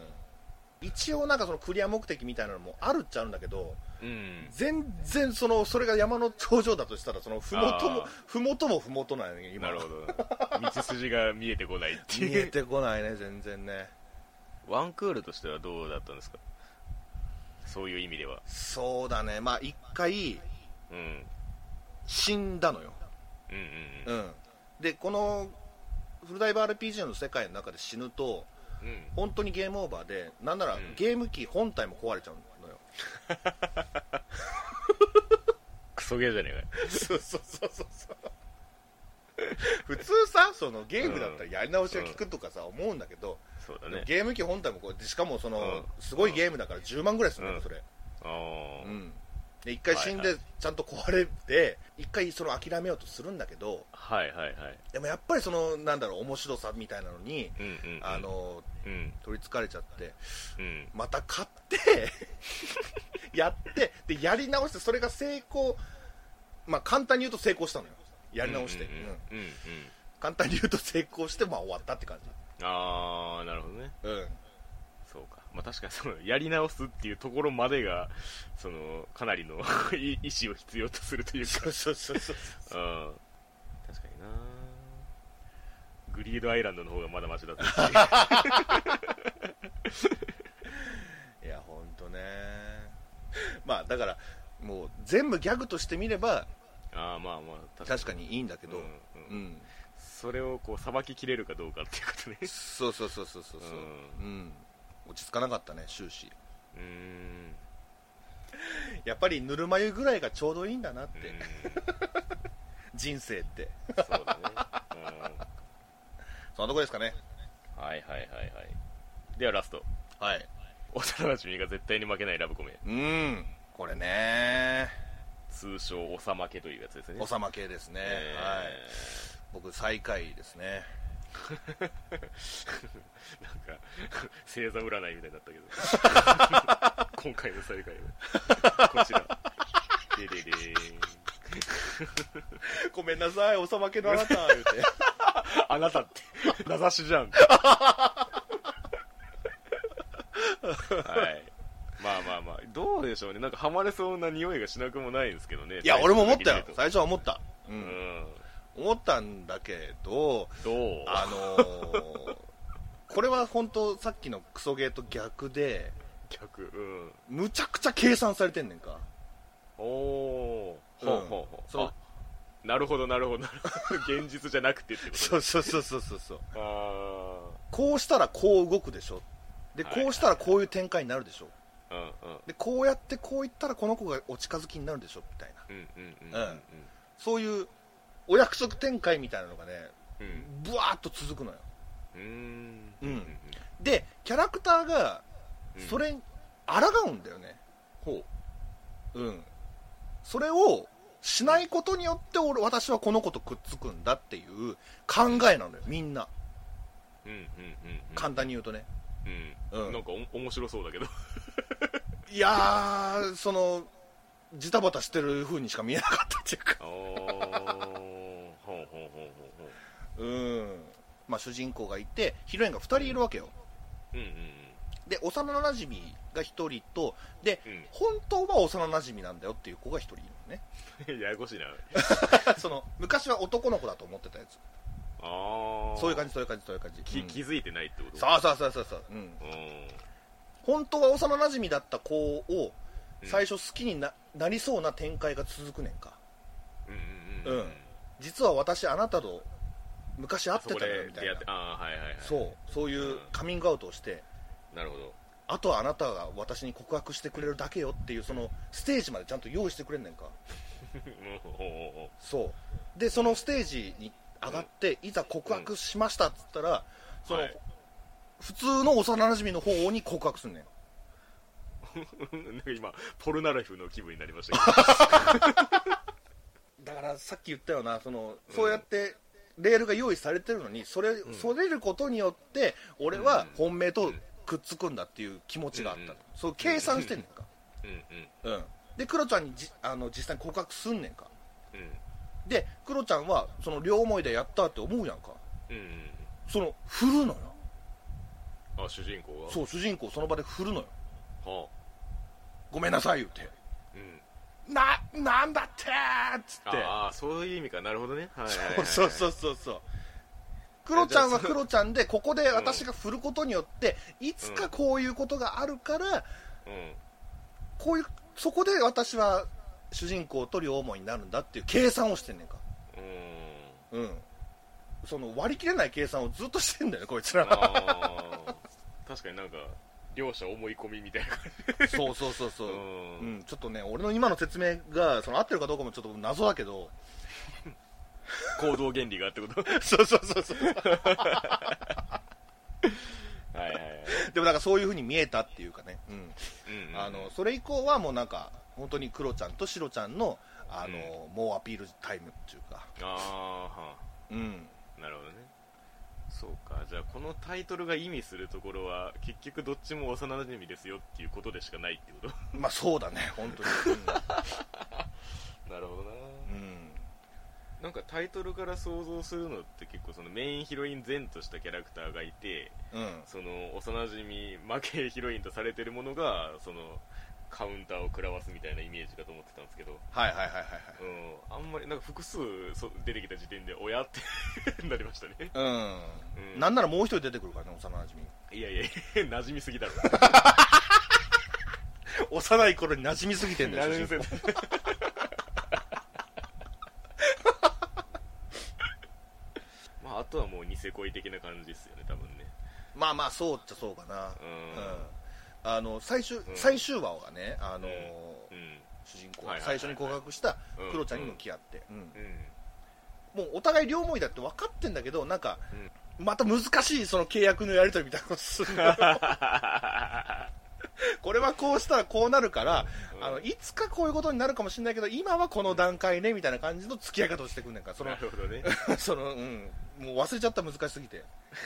一応なんかそのクリア目的みたいなのもあるっちゃあるんだけどうん。全然そのそれが山の頂上だとしたらそのふもともふもともふもとなんよね今なるほど。道筋が見えてこないって見えいう。てこないね全然ねワンクールとしてはどうだったんですか？そういう意味では。そうだねまあ一回うん。死んだのようんうんうんでこのフルダイブ RPG の世界の中で死ぬとうん。うん。本当にゲームオーバーでなんならうん。ゲーム機本体も壊れちゃうのよ、クソゲーじゃねえかよ。そうそうそうそうそう。普通さそのゲームだったらやり直しが効くとかさ、思うんだけど、そうだね。ゲーム機本体もこうしかもその、うん。すごいゲームだから10万ぐらいするのよ、うん。それ、ああ。うん、で一回死んはいでちゃんと壊れて一回その諦めようとするんだけどはいはいはい。でもやっぱりそのなんだろう面白さみたいなのに、うんうんうん。あ、のうん。取りつかれちゃってうん。また買って やってでやり直してそれが成功まあ簡単に言うと成功したのよやり直して、うんうんうんうん。うん簡単に言うと成功してまあ終わったって感じああ、なるほどね。うん。まあ確かにその、やり直すっていうところまでが、その、かなりの い意思を必要とするというか、そうそうそうそうう。ん。確かにな。グリードアイランドの方がまだマシだったっていや本当ね。まあだからもう全部ギャグとして見ればああ、まあまあ、確かに。いいんだけど、うんうん。うん。それをこう、さばききれるかどうかっていうことね。そうそうそうそうそうそう、ううん落ち着かなかったね終始。うーん。やっぱりぬるま湯ぐらいがちょうどいいんだなって、うん。人生って。そうだね。うん。そんなとこですかね。はいはいはいはい。ではラスト。はい。幼馴染が絶対に負けないラブコメ。うん。これね。通称、おさまけというやつですね。おさま系ですね、えー。はい。僕最下位ですね なんか、星座占いみたいになったけど。今回の最下位は、こちら。ででで。ごめんなさいおさまけのあなた言うてあなたって、名指しじゃん。はい。まあまあまあ、どうでしょうね。なんかハマれそうな匂いがしなくもないんですけどね。いや俺も思ったよ最最初は思った、う、うんん。思ったんだけどどう？あのーこれは本当さっきのクソゲーと逆で逆、うん。むちゃくちゃ計算されてんねんか。おー。うん。ほうほうほう。そう。あなるほどなるほど。なるほど。現実じゃなくてってことそうそうそうそうそうそう。あこうしたらこう動くでしょ？ではい。こうしたらこういう展開になるでしょ？ー。うんうん。でこうやってこういったらこの子がお近づきになるでしょ？みたいな。うんうんうん。うん。そういうお約束展開みたいなのがねうん。うん。ブワーッと続くのようーん。うんでキャラクターがうんそれに抗うんだよね、ほう。うん、それをしないことによって俺私はこの子とくっつくんだっていう考えなのよみんなうんうんうんうん。簡単に言うとねうん。うんなんかお面白そうだけど。いやーそのジタバタしてる風にしか見えなかったっていうかうん。ままあ、主人公がいてヒロインが2人いるわけよ。うんうんで幼なじみが1人とで、うん。本当は幼なじみなんだよっていう子が1人いるのね。う んややこしいな。その昔は男の子だと思ってたやつ。ああそういう感じそういう感じそういう感じ。きうん。気づいてないってこと？そうそうそうそうそう、うん、うん。本当は幼なじみだった子をうん。最初好きにななりそうな展開が続くねんか。うんうんうん。うん実は私あなたと昔会ってたのよみたいな。で出会ってああはいはいはい。そう。そういうカミングアウトをして。なるほど。あとはあなたが私に告白してくれるだけよっていうそのステージまでちゃんと用意してくれんねんか。そう。でそのステージに上がって、いざ告白しましたっつったら、その、はい。普通の幼なじみの方に告白すんねん。なんか今ポルナライフの気分になりましたけ だからさっき言ったようなそのそうやってレールが用意されてるのにそれ、それることによって俺は本命とくっつくんだっていう気持ちがあった、うん。うんそう計算してんねんか、どうん。うん。うん、でクロちゃんにじあの実際に告白すんねんか。うん。でクロちゃんはその両思いでやったって思うやんか。うん。うん。その振るのよ。あ主人公が？そう主人公その場で振るのよ。はごめんなさい言うて。あうんななんだってーっつって。ああそういう意味か。なるほどね。はいはいはいはい。そうそうそうそうクロちゃんはクロちゃんでここで私が振ることによっていつかこういうことがあるからうん。こういうそこで私は主人公と両思いになるんだっていう計算をしてんねんか。うん。うん。その割り切れない計算をずっとしてんだよねこいつら。確かになんか両者思い込みみたいな。感そうそうそうそう、ううんん、ちょっとね俺の今の説明がその合ってるかどうかもちょっと謎だけど。じ行動原理がってこと？そうそうそうそう。はいはいはい。でもなんかそういう風に見えたっていうかね、うん、うんうんあのそれ以降はもうなんか本当にクロちゃんとシロちゃんのあの、もうアピールタイムっていうか、ああはうん、あなるほどねそうか。じゃあこのタイトルが意味するところは結局どっちも幼馴染ですよっていうことでしかないってこと？まあそうだね。本当に、なるほどな。うん。なんかタイトルから想像するのって結構そのメインヒロイン前としたキャラクターがいてうんうん、その幼馴染負けヒロインとされてるものがそのカウンターを食らわすみたいなイメージかと思ってたんですけど、はいはいはいはいはい。うん、あんまりなんか複数そ出てきた時点で親って なりましたね。うん、うん。なんならもう一人出てくるからね幼馴染。いやいや 馴染みすぎだろ。幼い頃に馴染みすぎてんだよ馴染みすぎまああとはもうニセ恋的な感じですよね多分ね。公まあまあそうっちゃそうかな、うんあの最終、ん。最終話がねあの、うん。主人公最初に告白したうん。クロちゃんに向き合って、もうお互い両思いだって分かってんだけどなんか、また難しいその契約のやり取りみたいなことするの これはこうしたらこうなるから、うん。あのいつかこういうことになるかもしれないけど今はこの段階ねみたいな感じの付き合い方をしてくんねんから。そのなるほどね。その、うん、もう忘れちゃった難しすぎて。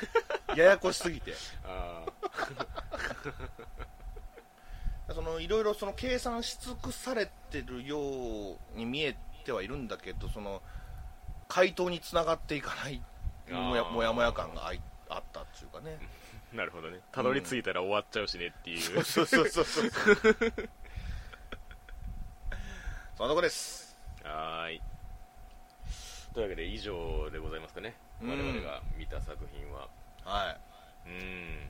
ややこしすぎて。あそのいろいろその計算し尽くされてるように見えてはいるんだけどその回答につながっていかないもやもや感があいあったっていうかね。あなるほどね。たどり着いたら終わっちゃうしねっていう、そうそうそうそう そんなとこです。はーい。というわけで以上でございますかね。うん。我々が見た作品は。はうん。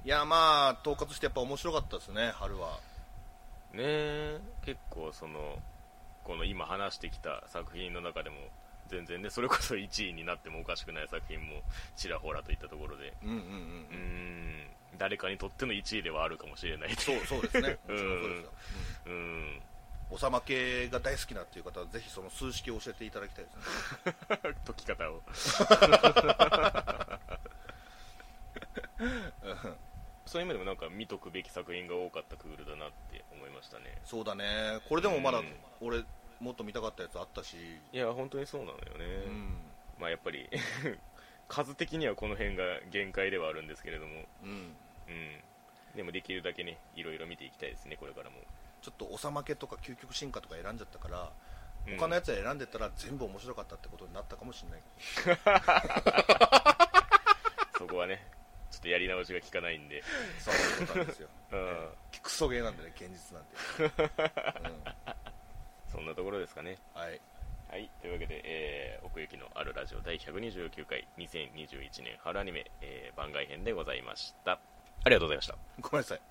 いいやまあ統括してやっぱ面白かったですね春は。ねえ。結構そのこの今話してきた作品の中でも全然ねそれこそ1位になってもおかしくない作品もちらほらといったところで。誰かにとっての1位ではあるかもしれないそうそうですね。ううん。うん、おさま系が大好きなっていう方はぜひその数式を教えていただきたいですね。解き方を。そういう意味でもなんか見とくべき作品が多かったクールだなって思いましたね。そうだね。これでもまだうん。俺もっと見たかったやつあったし。いや本当にそうなのよね、うん。まあやっぱり 数的にはこの辺が限界ではあるんですけれども。うん。うん。でもできるだけねいろいろ見ていきたいですねこれからも。ちょっとおさまけとか究極進化とか選んじゃったからうん。他のやつ選んでたら全部面白かったってことになったかもしれない、そこはねちょっとやり直しが効かないんで。そういうことなんですよ。うん。クソゲーなんでね現実なんて、うんそんなところですかね。はい。はい。というわけで、えー奥行きのあるラジオ第129回2021年春アニメ、えー番外編でございました。ありがとうございました。ごめんなさい